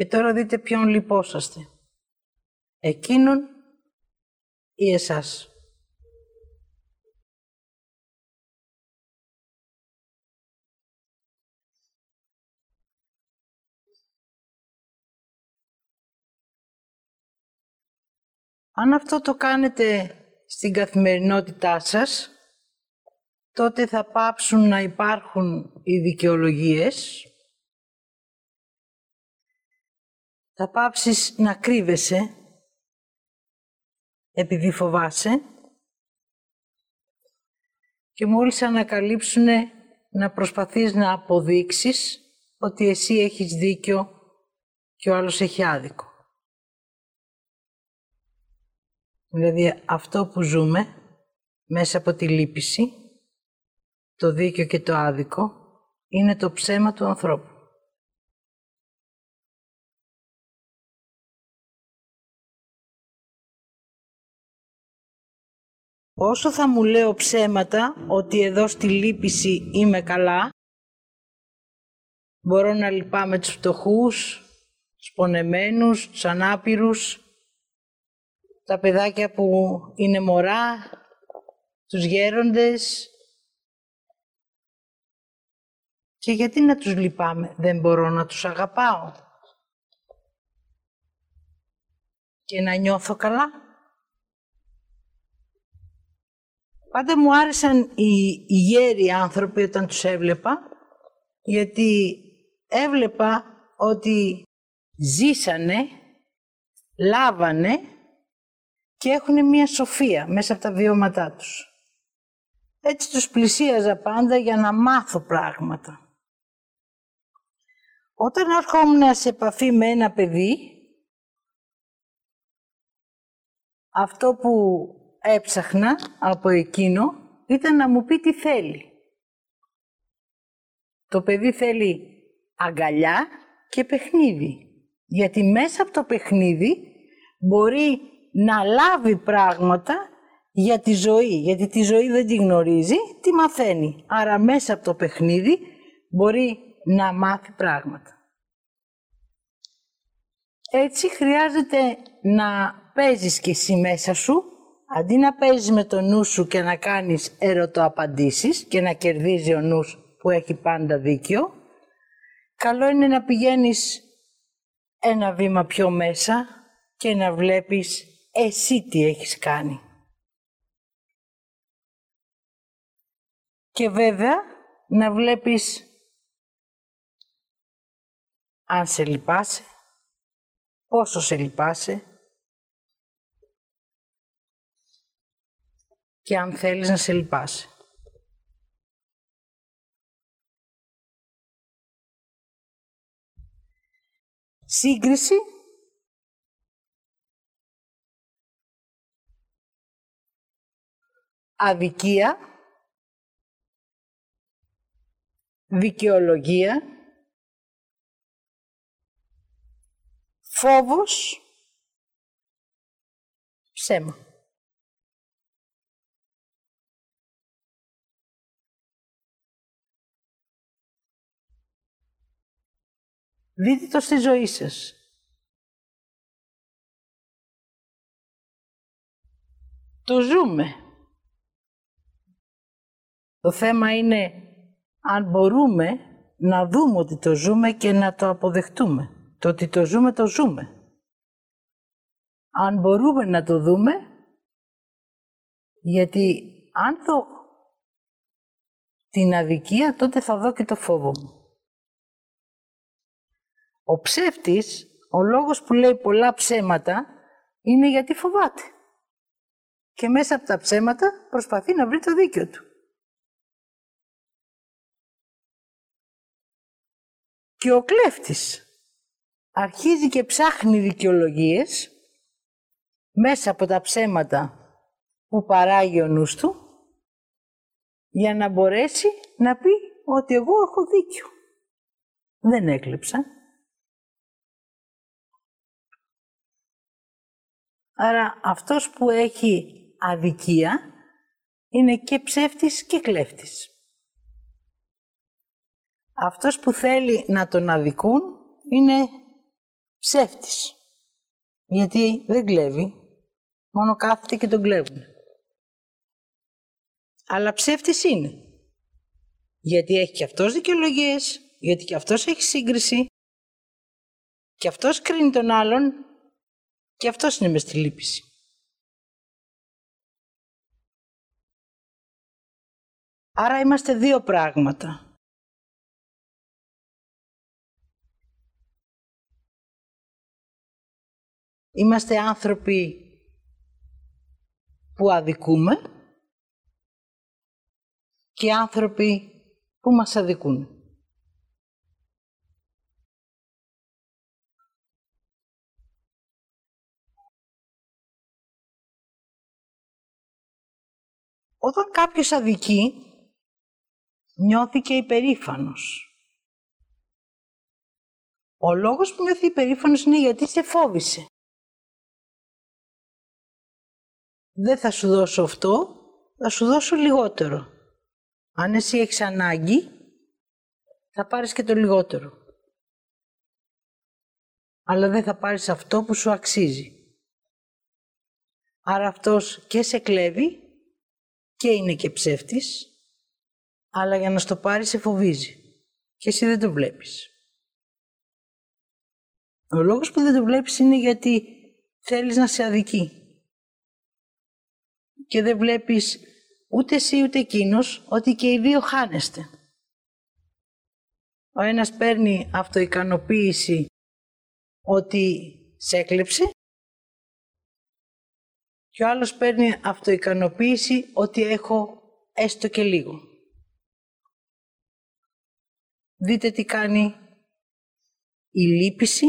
Και τώρα δείτε ποιον λυπόσαστε. Εκείνον ή εσάς. Αν αυτό το κάνετε στην καθημερινότητά σας, τότε θα πάψουν να υπάρχουν οι δικαιολογίες θα πάψεις να κρύβεσαι επειδή φοβάσαι και μόλις ανακαλύψουν να προσπαθείς να αποδείξεις ότι εσύ έχεις δίκιο και ο άλλος έχει άδικο. Δηλαδή αυτό που ζούμε μέσα από τη λύπηση, το δίκιο και το άδικο, είναι το ψέμα του ανθρώπου. Όσο θα μου λέω ψέματα ότι εδώ στη λύπηση είμαι καλά, μπορώ να λυπάμαι τους φτωχούς, τους πονεμένους, τους ανάπηρους, τα παιδάκια που είναι μωρά, τους γέροντες. Και γιατί να τους λυπάμαι, δεν μπορώ να τους αγαπάω και να νιώθω καλά. Πάντα μου άρεσαν οι, οι γέροι άνθρωποι όταν τους έβλεπα, γιατί έβλεπα ότι ζήσανε, λάβανε και έχουν μία σοφία μέσα από τα βιώματά τους. Έτσι τους πλησίαζα πάντα για να μάθω πράγματα. Όταν έρχόμουν σε επαφή με ένα παιδί, αυτό που έψαχνα από εκείνο ήταν να μου πει τι θέλει. Το παιδί θέλει αγκαλιά και παιχνίδι. Γιατί μέσα από το παιχνίδι μπορεί να λάβει πράγματα για τη ζωή. Γιατί τη ζωή δεν τη γνωρίζει, τη μαθαίνει. Άρα μέσα από το παιχνίδι μπορεί να μάθει πράγματα. Έτσι χρειάζεται να παίζεις και εσύ μέσα σου αντί να παίζεις με το νου σου και να κάνεις ερωτοαπαντήσεις και να κερδίζει ο νους που έχει πάντα δίκιο, καλό είναι να πηγαίνεις ένα βήμα πιο μέσα και να βλέπεις εσύ τι έχεις κάνει. Και βέβαια να βλέπεις αν σε λυπάσαι, πόσο σε λυπάσαι και αν θέλεις να σε λυπάσαι. Σύγκριση αδικία δικαιολογία φόβος ψέμα. Δείτε το στη ζωή σας. Το ζούμε. Το θέμα είναι αν μπορούμε να δούμε ότι το ζούμε και να το αποδεχτούμε. Το ότι το ζούμε, το ζούμε. Αν μπορούμε να το δούμε, γιατί αν δω την αδικία, τότε θα δω και το φόβο μου. Ο ψεύτης, ο λόγος που λέει πολλά ψέματα, είναι γιατί φοβάται. Και μέσα από τα ψέματα προσπαθεί να βρει το δίκιο του. Και ο κλέφτης αρχίζει και ψάχνει δικαιολογίες μέσα από τα ψέματα που παράγει ο νους του για να μπορέσει να πει ότι εγώ έχω δίκιο. Δεν έκλεψα. Άρα αυτός που έχει αδικία είναι και ψεύτης και κλέφτης. Αυτός που θέλει να τον αδικούν είναι ψεύτης. Γιατί δεν κλέβει, μόνο κάθεται και τον κλέβουν. Αλλά ψεύτης είναι. Γιατί έχει και αυτός δικαιολογίες, γιατί και αυτός έχει σύγκριση, και αυτός κρίνει τον άλλον και αυτό είναι με στη λύπηση. Άρα είμαστε δύο πράγματα. Είμαστε άνθρωποι που αδικούμε και άνθρωποι που μας αδικούν. Όταν κάποιος αδικεί, νιώθει και υπερήφανος. Ο λόγος που νιώθει υπερήφανος είναι γιατί σε φόβησε. Δεν θα σου δώσω αυτό, θα σου δώσω λιγότερο. Αν εσύ έχεις ανάγκη, θα πάρεις και το λιγότερο. Αλλά δεν θα πάρεις αυτό που σου αξίζει. Άρα αυτός και σε κλέβει και είναι και ψεύτης, αλλά για να στο πάρει σε φοβίζει. Και εσύ δεν το βλέπεις. Ο λόγος που δεν το βλέπεις είναι γιατί θέλεις να σε αδικεί. Και δεν βλέπεις ούτε εσύ ούτε εκείνος ότι και οι δύο χάνεστε. Ο ένας παίρνει αυτοικανοποίηση ότι σε έκλεψε και ο άλλος παίρνει αυτοικανοποίηση ότι έχω έστω και λίγο. Δείτε τι κάνει η λύπηση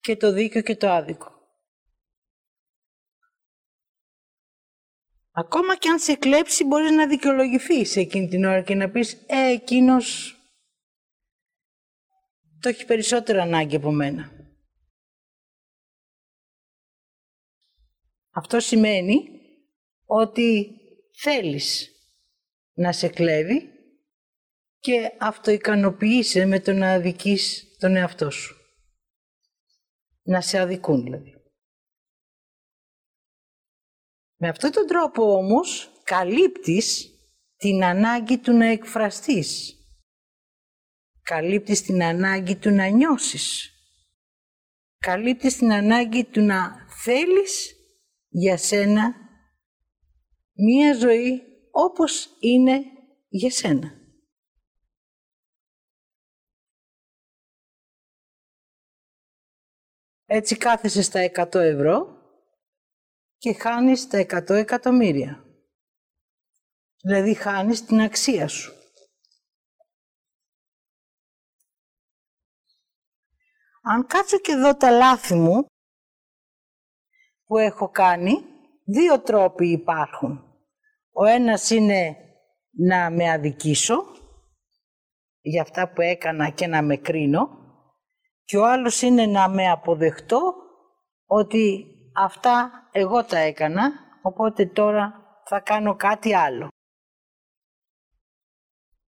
και το δίκιο και το άδικο. Ακόμα και αν σε κλέψει μπορείς να δικαιολογηθείς εκείνη την ώρα και να πεις «Ε, εκείνος το έχει περισσότερο ανάγκη από μένα». Αυτό σημαίνει ότι θέλεις να σε κλέβει και αυτοικανοποιείσαι με το να αδικείς τον εαυτό σου. Να σε αδικούν δηλαδή. Με αυτόν τον τρόπο όμως καλύπτεις την ανάγκη του να εκφραστείς. Καλύπτεις την ανάγκη του να νιώσεις. Καλύπτεις την ανάγκη του να θέλεις για σένα μία ζωή όπως είναι για σένα. Έτσι κάθεσαι στα 100 ευρώ και χάνεις τα 100 εκατομμύρια. Δηλαδή χάνεις την αξία σου. Αν κάτσω και δω τα λάθη μου που έχω κάνει, δύο τρόποι υπάρχουν. Ο ένας είναι να με αδικήσω για αυτά που έκανα και να με κρίνω και ο άλλος είναι να με αποδεχτώ ότι αυτά εγώ τα έκανα, οπότε τώρα θα κάνω κάτι άλλο.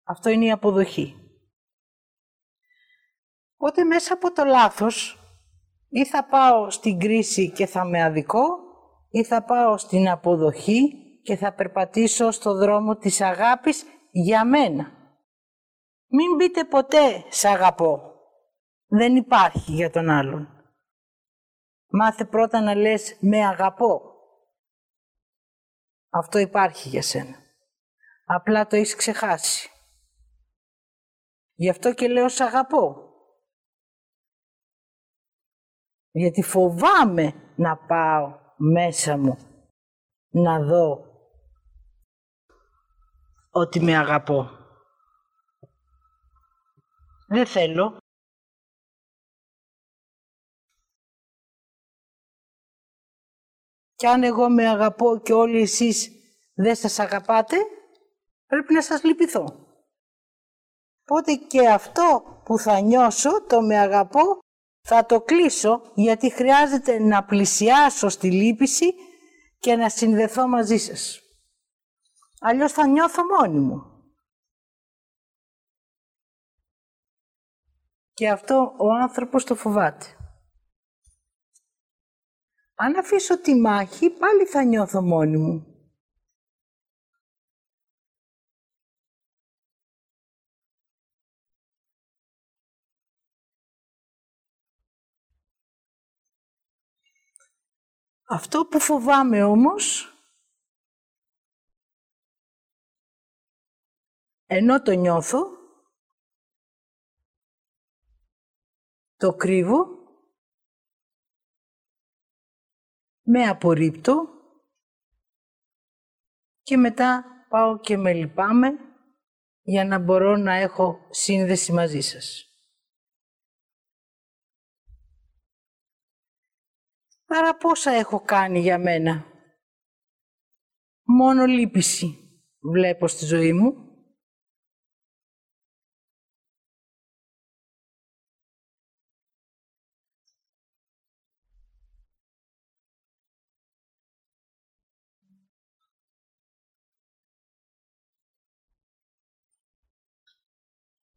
Αυτό είναι η αποδοχή. Οπότε μέσα από το λάθος ή θα πάω στην κρίση και θα με αδικό ή θα πάω στην αποδοχή και θα περπατήσω στο δρόμο της αγάπης για μένα. Μην πείτε ποτέ «Σ' αγαπώ». Δεν υπάρχει για τον άλλον. Μάθε πρώτα να λες «Με αγαπώ». Αυτό υπάρχει για σένα. Απλά το έχεις ξεχάσει. Γι' αυτό και λέω «Σ' αγαπώ». Γιατί φοβάμαι να πάω μέσα μου να δω ότι με αγαπώ. Δεν θέλω. Κι αν εγώ με αγαπώ και όλοι εσείς δεν σας αγαπάτε, πρέπει να σας λυπηθώ. Οπότε και αυτό που θα νιώσω, το με αγαπώ, θα το κλείσω γιατί χρειάζεται να πλησιάσω στη λύπηση και να συνδεθώ μαζί σας. Αλλιώς θα νιώθω μόνη μου. Και αυτό ο άνθρωπος το φοβάται. Αν αφήσω τη μάχη, πάλι θα νιώθω μόνη μου. Αυτό που φοβάμαι όμως ενώ το νιώθω, το κρύβω, με απορρίπτω και μετά πάω και με λυπάμαι για να μπορώ να έχω σύνδεση μαζί σας. Άρα πόσα έχω κάνει για μένα; Μόνο λύπηση βλέπω στη ζωή μου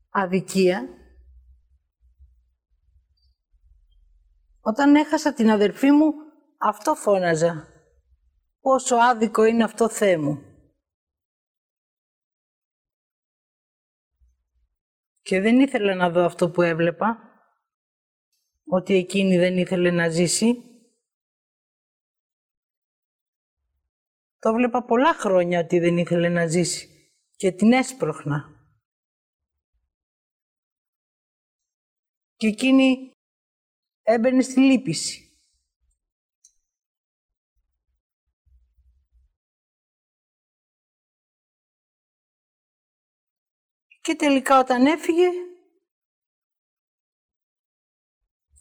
αδικία. Όταν έχασα την αδερφή μου, αυτό φώναζα. Πόσο άδικο είναι αυτό Θεέ μου. Και δεν ήθελα να δω αυτό που έβλεπα, ότι εκείνη δεν ήθελε να ζήσει. Το βλέπα πολλά χρόνια ότι δεν ήθελε να ζήσει και την έσπρωχνα. και εκείνη έμπαινε στη λύπηση. Και τελικά όταν έφυγε,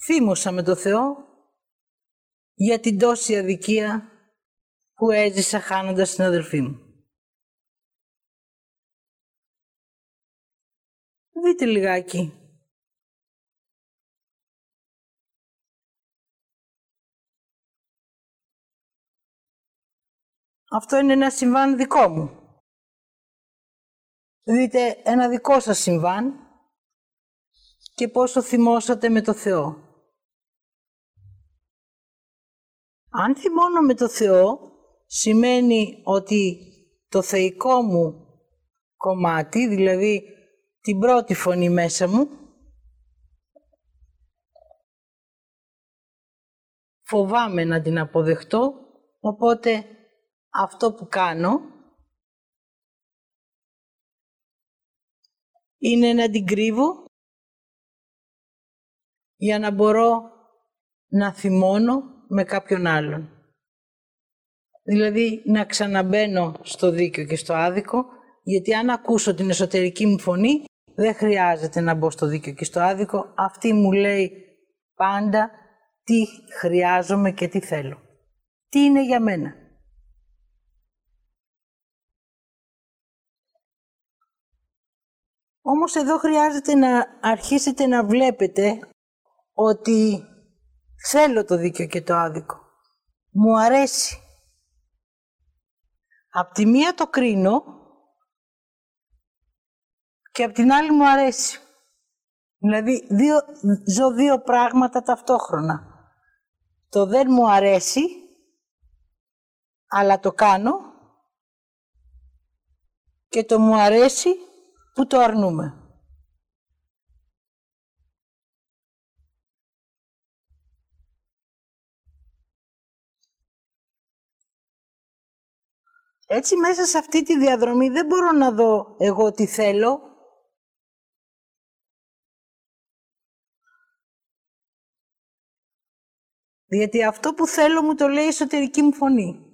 θύμωσα με το Θεό για την τόση αδικία που έζησα χάνοντας την αδελφή μου. Δείτε λιγάκι Αυτό είναι ένα συμβάν δικό μου. Δείτε ένα δικό σας συμβάν και πόσο θυμώσατε με το Θεό. Αν θυμώνω με το Θεό, σημαίνει ότι το θεϊκό μου κομμάτι, δηλαδή την πρώτη φωνή μέσα μου. Φοβάμαι να την αποδεχτώ, οπότε αυτό που κάνω είναι να την κρύβω για να μπορώ να θυμώνω με κάποιον άλλον. Δηλαδή να ξαναμπαίνω στο δίκαιο και στο άδικο, γιατί αν ακούσω την εσωτερική μου φωνή, δεν χρειάζεται να μπω στο δίκαιο και στο άδικο. Αυτή μου λέει πάντα τι χρειάζομαι και τι θέλω. Τι είναι για μένα; Όμως εδώ χρειάζεται να αρχίσετε να βλέπετε ότι θέλω το δίκαιο και το άδικο. Μου αρέσει. Απ' τη μία το κρίνω και απ' την άλλη μου αρέσει. Δηλαδή, δύο, ζω δύο πράγματα ταυτόχρονα. Το δεν μου αρέσει, αλλά το κάνω και το μου αρέσει που το αρνούμε; Έτσι μέσα σε αυτή τη διαδρομή δεν μπορώ να δω εγώ τι θέλω. Γιατί αυτό που θέλω μου το λέει η εσωτερική μου φωνή.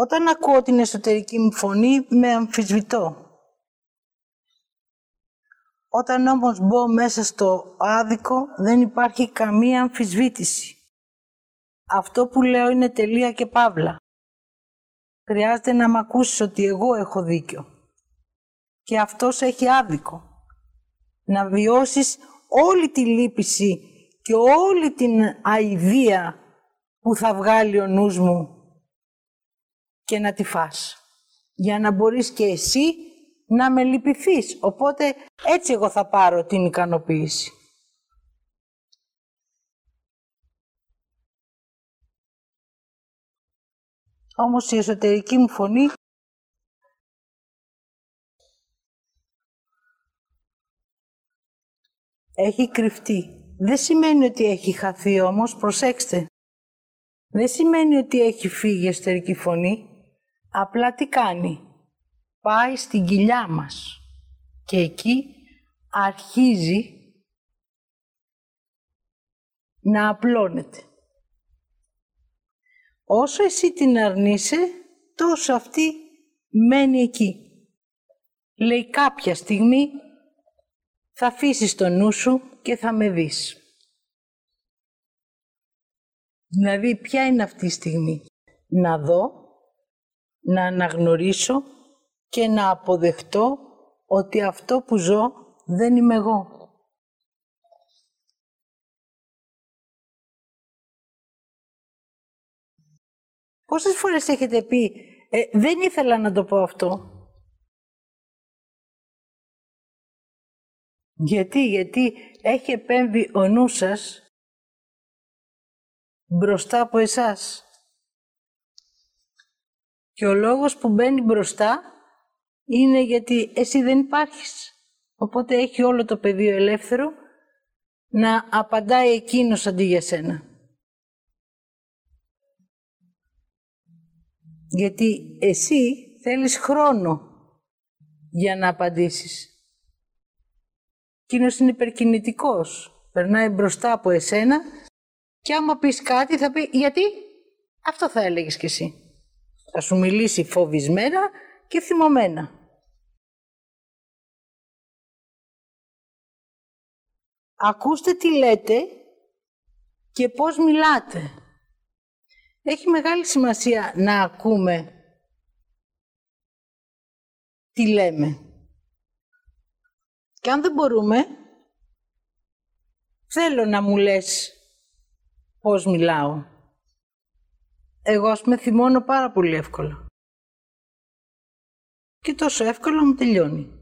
Όταν ακούω την εσωτερική μου φωνή, με αμφισβητώ. Όταν όμως μπω μέσα στο άδικο, δεν υπάρχει καμία αμφισβήτηση. Αυτό που λέω είναι τελεία και παύλα. Χρειάζεται να μ' ακούσεις ότι εγώ έχω δίκιο. Και αυτός έχει άδικο. Να βιώσεις όλη τη λύπηση και όλη την αηδία που θα βγάλει ο νους μου και να τη φας. Για να μπορείς και εσύ να με λυπηθείς. Οπότε έτσι εγώ θα πάρω την ικανοποίηση. Όμως η εσωτερική μου φωνή έχει κρυφτεί. Δεν σημαίνει ότι έχει χαθεί όμως, προσέξτε. Δεν σημαίνει ότι έχει φύγει η εσωτερική φωνή. Απλά τι κάνει; Πάει στην κοιλιά μας και εκεί αρχίζει να απλώνεται. Όσο εσύ την αρνείσαι, τόσο αυτή μένει εκεί. Λέει κάποια στιγμή θα αφήσεις το νου σου και θα με δεις. Δηλαδή, ποια είναι αυτή η στιγμή; Να δω να αναγνωρίσω και να αποδεχτώ ότι αυτό που ζω δεν είμαι εγώ. Πόσες φορές έχετε πει, ε, δεν ήθελα να το πω αυτό. Γιατί, γιατί έχει επέμβει ο νους σας μπροστά από εσάς. Και ο λόγος που μπαίνει μπροστά είναι γιατί εσύ δεν υπάρχεις. Οπότε έχει όλο το πεδίο ελεύθερο να απαντάει εκείνος αντί για σένα. Γιατί εσύ θέλεις χρόνο για να απαντήσεις. Εκείνος είναι υπερκινητικός. Περνάει μπροστά από εσένα και άμα πεις κάτι θα πει «Γιατί» αυτό θα έλεγες κι εσύ. Θα σου μιλήσει φοβισμένα και θυμωμένα. Ακούστε τι λέτε και πώς μιλάτε. Έχει μεγάλη σημασία να ακούμε τι λέμε. Και αν δεν μπορούμε, θέλω να μου λες πώς μιλάω. Εγώ, ας πούμε, θυμώνω πάρα πολύ εύκολα. Και τόσο εύκολα μου τελειώνει.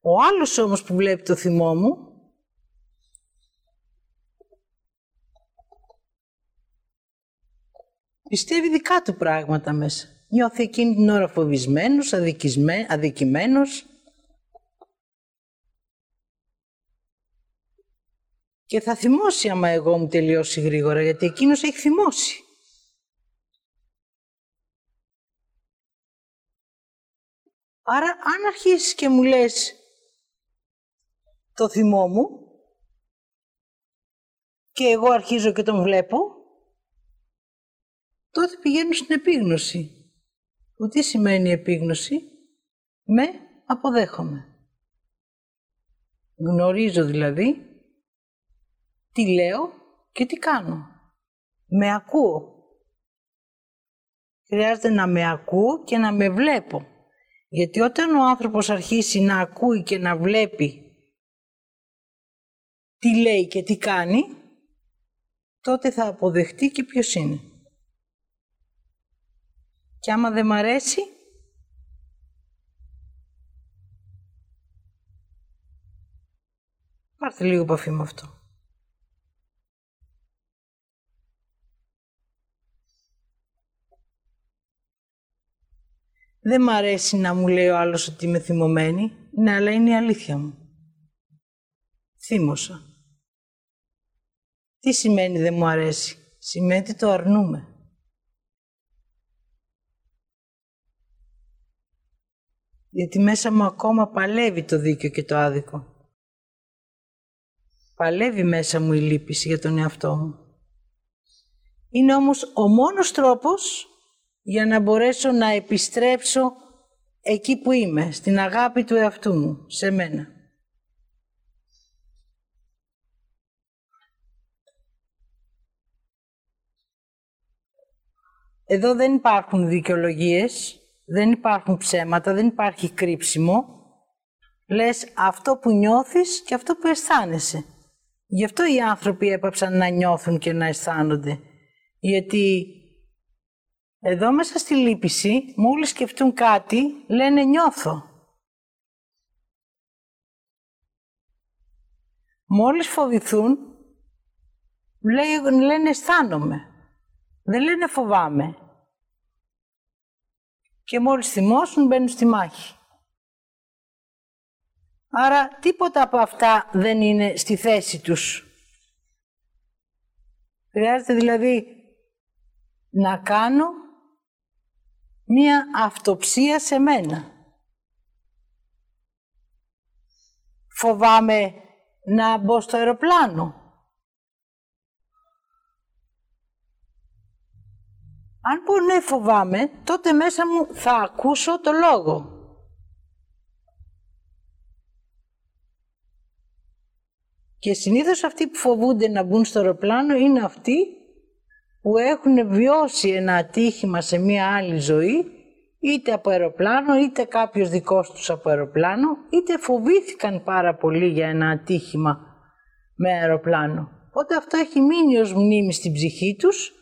Ο άλλος όμως που βλέπει το θυμό μου, πιστεύει δικά του πράγματα μέσα. Νιώθει εκείνη την ώρα φοβισμένος, αδικημένος. Και θα θυμώσει άμα εγώ μου τελειώσει γρήγορα, γιατί εκείνος έχει θυμώσει. Άρα αν αρχίσεις και μου λες το θυμό μου και εγώ αρχίζω και τον βλέπω, τότε πηγαίνω στην επίγνωση. Που τι σημαίνει επίγνωση; Με αποδέχομαι. Γνωρίζω δηλαδή τι λέω και τι κάνω. Με ακούω. Χρειάζεται να με ακούω και να με βλέπω. Γιατί όταν ο άνθρωπος αρχίσει να ακούει και να βλέπει τι λέει και τι κάνει, τότε θα αποδεχτεί και ποιος είναι. Και άμα δεν μ' αρέσει, πάρτε λίγο επαφή με αυτό. Δεν μ' αρέσει να μου λέει ο άλλος ότι είμαι θυμωμένη. Ναι, αλλά είναι η αλήθεια μου. Θύμωσα. Τι σημαίνει δεν μου αρέσει; Σημαίνει ότι το αρνούμε. Γιατί μέσα μου ακόμα παλεύει το δίκαιο και το άδικο. Παλεύει μέσα μου η λύπηση για τον εαυτό μου. Είναι όμως ο μόνος τρόπος για να μπορέσω να επιστρέψω εκεί που είμαι, στην αγάπη του εαυτού μου, σε μένα. Εδώ δεν υπάρχουν δικαιολογίες, δεν υπάρχουν ψέματα, δεν υπάρχει κρύψιμο. Λες αυτό που νιώθεις και αυτό που αισθάνεσαι. Γι' αυτό οι άνθρωποι έπαψαν να νιώθουν και να αισθάνονται. Γιατί εδώ μέσα στη λύπηση, μόλις σκεφτούν κάτι, λένε νιώθω. Μόλις φοβηθούν, λένε αισθάνομαι. Δεν λένε φοβάμαι. Και μόλις θυμώσουν μπαίνουν στη μάχη. Άρα τίποτα από αυτά δεν είναι στη θέση τους. Χρειάζεται δηλαδή να κάνω μία αυτοψία σε μένα. Φοβάμαι να μπω στο αεροπλάνο. Αν πω ναι φοβάμαι, τότε μέσα μου θα ακούσω το λόγο. Και συνήθως αυτοί που φοβούνται να μπουν στο αεροπλάνο είναι αυτοί που έχουν βιώσει ένα ατύχημα σε μία άλλη ζωή, είτε από αεροπλάνο, είτε κάποιος δικός τους από αεροπλάνο, είτε φοβήθηκαν πάρα πολύ για ένα ατύχημα με αεροπλάνο. Οπότε αυτό έχει μείνει ως μνήμη στην ψυχή τους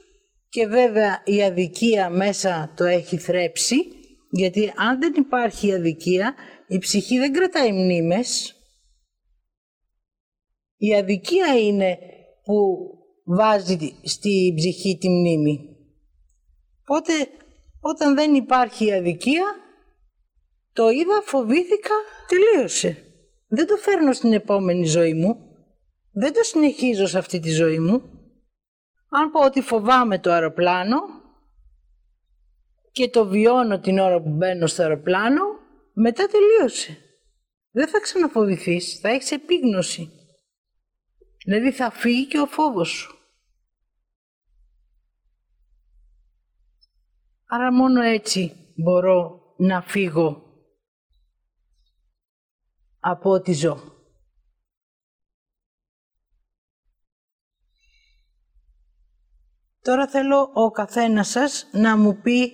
και βέβαια η αδικία μέσα το έχει θρέψει, γιατί αν δεν υπάρχει αδικία, η ψυχή δεν κρατάει μνήμες. Η αδικία είναι που βάζει στη ψυχή τη μνήμη. Οπότε όταν δεν υπάρχει αδικία, το είδα, φοβήθηκα, τελείωσε. Δεν το φέρνω στην επόμενη ζωή μου. Δεν το συνεχίζω σε αυτή τη ζωή μου. Αν πω ότι φοβάμαι το αεροπλάνο και το βιώνω την ώρα που μπαίνω στο αεροπλάνο, μετά τελείωσε. Δεν θα ξαναφοβηθείς, θα έχεις επίγνωση. Δηλαδή θα φύγει και ο φόβος σου. Άρα μόνο έτσι μπορώ να φύγω από ό,τι ζω. Τώρα θέλω ο καθένας σας να μου πει,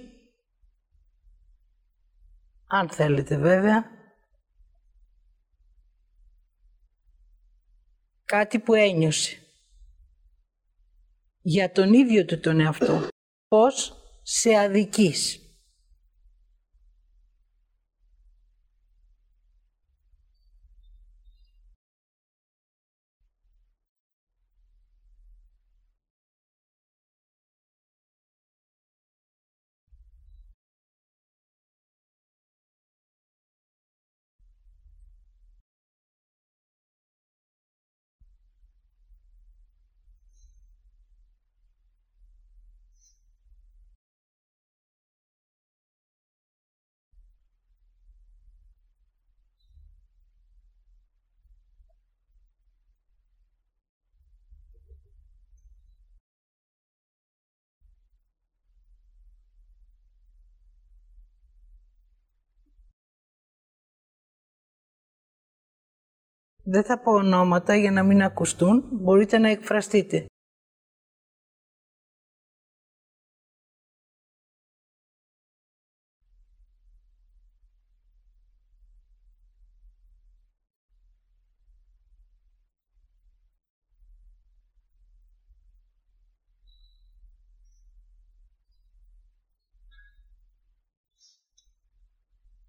αν θέλετε βέβαια, κάτι που ένιωσε για τον ίδιο του τον εαυτό. Πώς; Σε αδικείς. Δεν θα πω ονόματα για να μην ακουστούν. Μπορείτε να εκφραστείτε.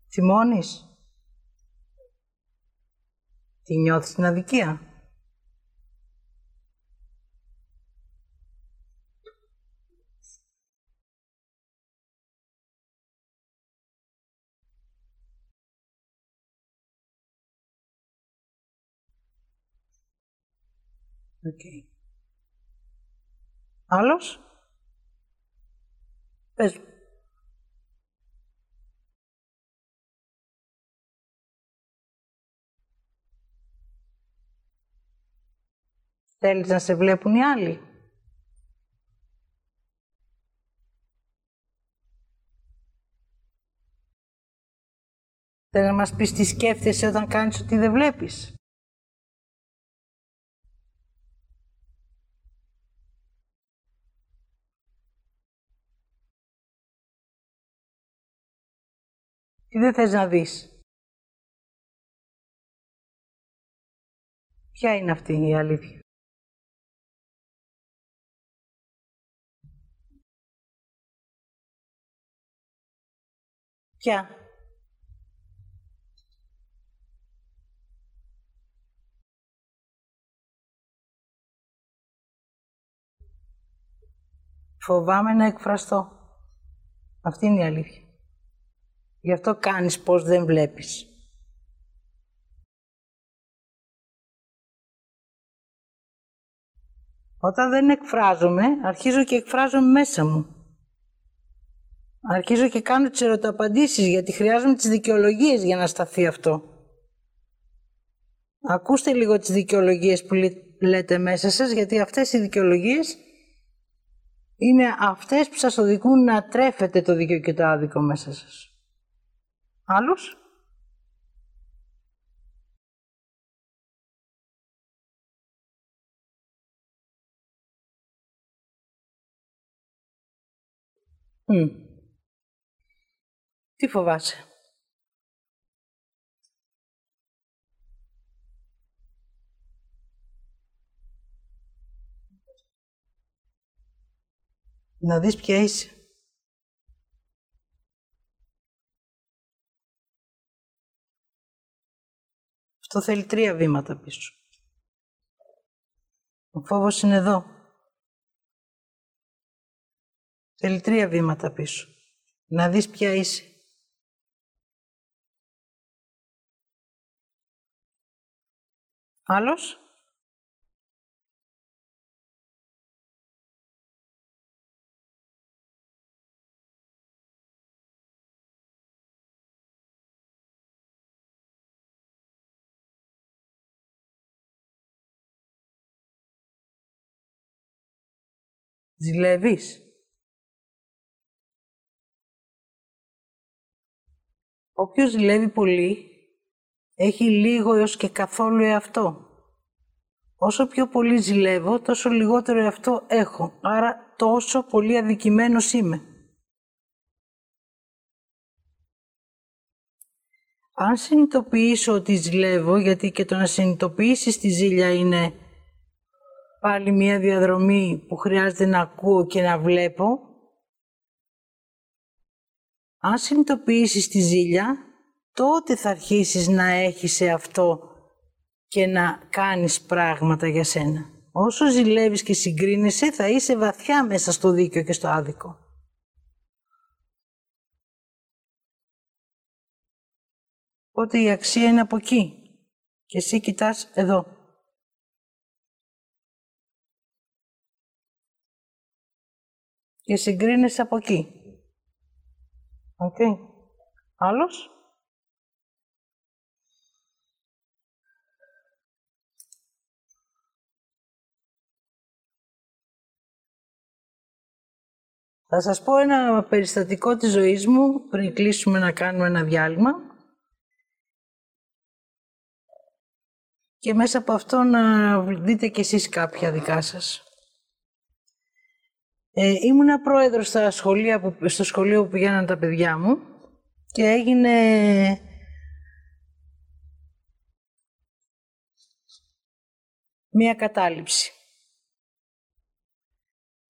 Θυμώνεις. Τη νιώθεις την αδικία; Okay. Άλλος; Πες Θέλεις να σε βλέπουν οι άλλοι; Θέλεις να μας πεις τι σκέφτεσαι όταν κάνεις ότι δεν βλέπεις; Τι δεν θες να δεις; Ποια είναι αυτή η αλήθεια; Ποια; Φοβάμαι να εκφραστώ. Αυτή είναι η αλήθεια. Γι' αυτό κάνεις πως δεν βλέπεις. Όταν δεν εκφράζομαι, αρχίζω και εκφράζομαι μέσα μου. Αρχίζω και κάνω τις ερωταπαντήσεις γιατί χρειάζομαι τις δικαιολογίες για να σταθεί αυτό. Ακούστε λίγο τις δικαιολογίες που λέτε μέσα σας γιατί αυτές οι δικαιολογίες είναι αυτές που σας οδηγούν να τρέφετε το δίκαιο και το άδικο μέσα σας. Άλλους; Τι φοβάσαι; Να δεις ποια είσαι. Αυτό θέλει τρία βήματα πίσω. Ο φόβος είναι εδώ. Θέλει τρία βήματα πίσω. Να δεις ποια είσαι. Άλλος; Ζηλεύεις; Όποιος ζηλεύει πολύ, έχει λίγο έως και καθόλου εαυτό. Όσο πιο πολύ ζηλεύω, τόσο λιγότερο εαυτό έχω. Άρα τόσο πολύ αδικημένος είμαι. Αν συνειδητοποιήσω ότι ζηλεύω, γιατί και το να συνειδητοποιήσεις τη ζήλια είναι πάλι μια διαδρομή που χρειάζεται να ακούω και να βλέπω, αν συνειδητοποιήσεις τη ζήλια, τότε θα αρχίσεις να έχεις σε αυτό και να κάνεις πράγματα για σένα. Όσο ζηλεύεις και συγκρίνεσαι, θα είσαι βαθιά μέσα στο δίκαιο και στο άδικο. Οπότε η αξία είναι από εκεί. Και εσύ κοιτάς εδώ. Και συγκρίνεσαι από εκεί. OK. Okay. Άλλος; Θα σας πω ένα περιστατικό της ζωής μου πριν κλείσουμε να κάνουμε ένα διάλειμμα. Και μέσα από αυτό να δείτε κι εσείς κάποια δικά σας. Ε, ήμουνα πρόεδρος στα σχολεία που, στο σχολείο που πηγαίναν τα παιδιά μου και έγινε μία κατάληψη.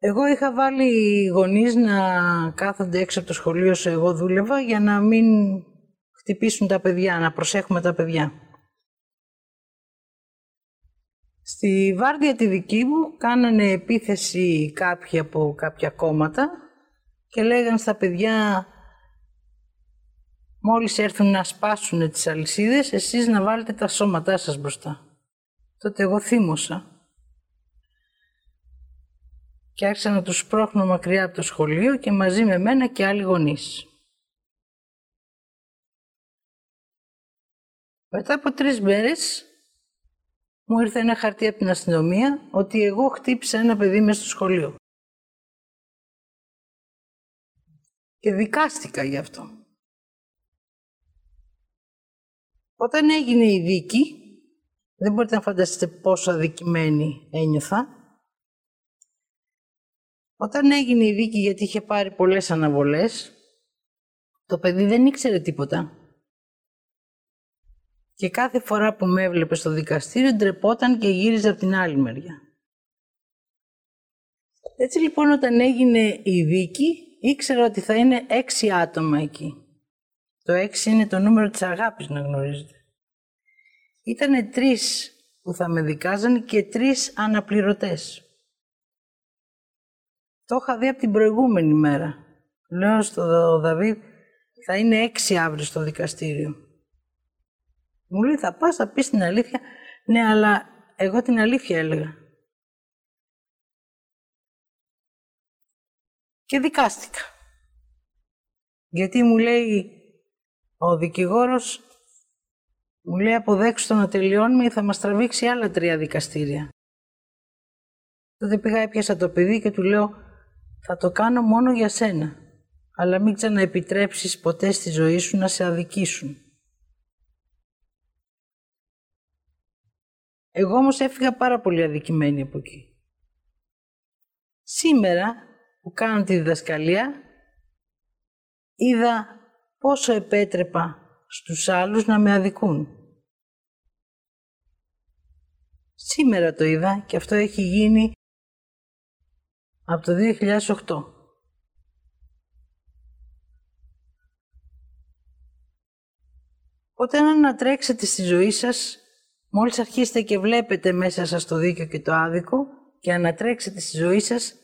Εγώ είχα βάλει γονείς να κάθονται έξω από το σχολείο όσο εγώ δούλευα για να μην χτυπήσουν τα παιδιά, να προσέχουμε τα παιδιά. Στη βάρδια τη δική μου κάνανε επίθεση κάποιοι από κάποια κόμματα και λέγαν στα παιδιά μόλις έρθουν να σπάσουν τις αλυσίδες, εσείς να βάλετε τα σώματά σας μπροστά. Τότε εγώ θύμωσα και άρχισα να τους σπρώχνω μακριά από το σχολείο και μαζί με μένα και άλλοι γονείς. Μετά από τρεις μέρες μου ήρθε ένα χαρτί από την αστυνομία ότι εγώ χτύπησα ένα παιδί μέσα στο σχολείο. Και δικάστηκα γι' αυτό. Όταν έγινε η δίκη, δεν μπορείτε να φανταστείτε πόσο αδικημένη ένιωθα, όταν έγινε η δίκη γιατί είχε πάρει πολλές αναβολές, το παιδί δεν ήξερε τίποτα. Και κάθε φορά που με έβλεπε στο δικαστήριο ντρεπόταν και γύριζε από την άλλη μεριά. Έτσι λοιπόν όταν έγινε η δίκη ήξερα ότι θα είναι έξι άτομα εκεί. Το έξι είναι το νούμερο της αγάπης να γνωρίζετε. Ήτανε τρεις που θα με δικάζαν και τρεις αναπληρωτές. Το είχα δει από την προηγούμενη μέρα. Λέω στο Δαβίδ, θα είναι έξι αύριο στο δικαστήριο. Μου λέει, θα πας, θα πεις την αλήθεια. Ναι, αλλά εγώ την αλήθεια έλεγα. Και δικάστηκα. Γιατί μου λέει ο δικηγόρος, μου λέει αποδέξτε το να τελειώνουμε ή θα μας τραβήξει άλλα τρία δικαστήρια. Τότε πήγα έπιασα το παιδί και του λέω θα το κάνω μόνο για σένα, αλλά μην ξαναεπιτρέψεις ποτέ στη ζωή σου να σε αδικήσουν. Εγώ όμως έφυγα πάρα πολύ αδικημένη από εκεί. Σήμερα που κάνω τη διδασκαλία, είδα πόσο επέτρεπα στους άλλους να με αδικούν. Σήμερα το είδα και αυτό έχει γίνει από το 2008. Όταν ανατρέξετε στη ζωή σας, μόλις αρχίσετε και βλέπετε μέσα σας το δίκαιο και το άδικο και ανατρέξετε στη ζωή σας,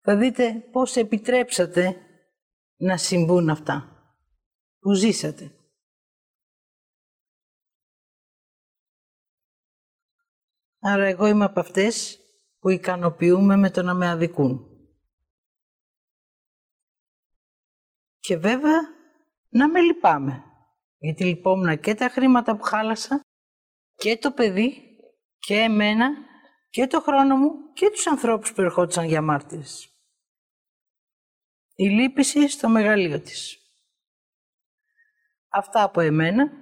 θα δείτε πώς επιτρέψατε να συμβούν αυτά που ζήσατε. Άρα εγώ είμαι από αυτές που ικανοποιούμε με το να με αδικούν. Και βέβαια να με λυπάμαι, γιατί λυπόμουν και τα χρήματα που χάλασα και το παιδί και εμένα και το χρόνο μου και τους ανθρώπους που ερχόντουσαν για μάρτυρες. Η λύπηση στο μεγαλείο της. Αυτά από εμένα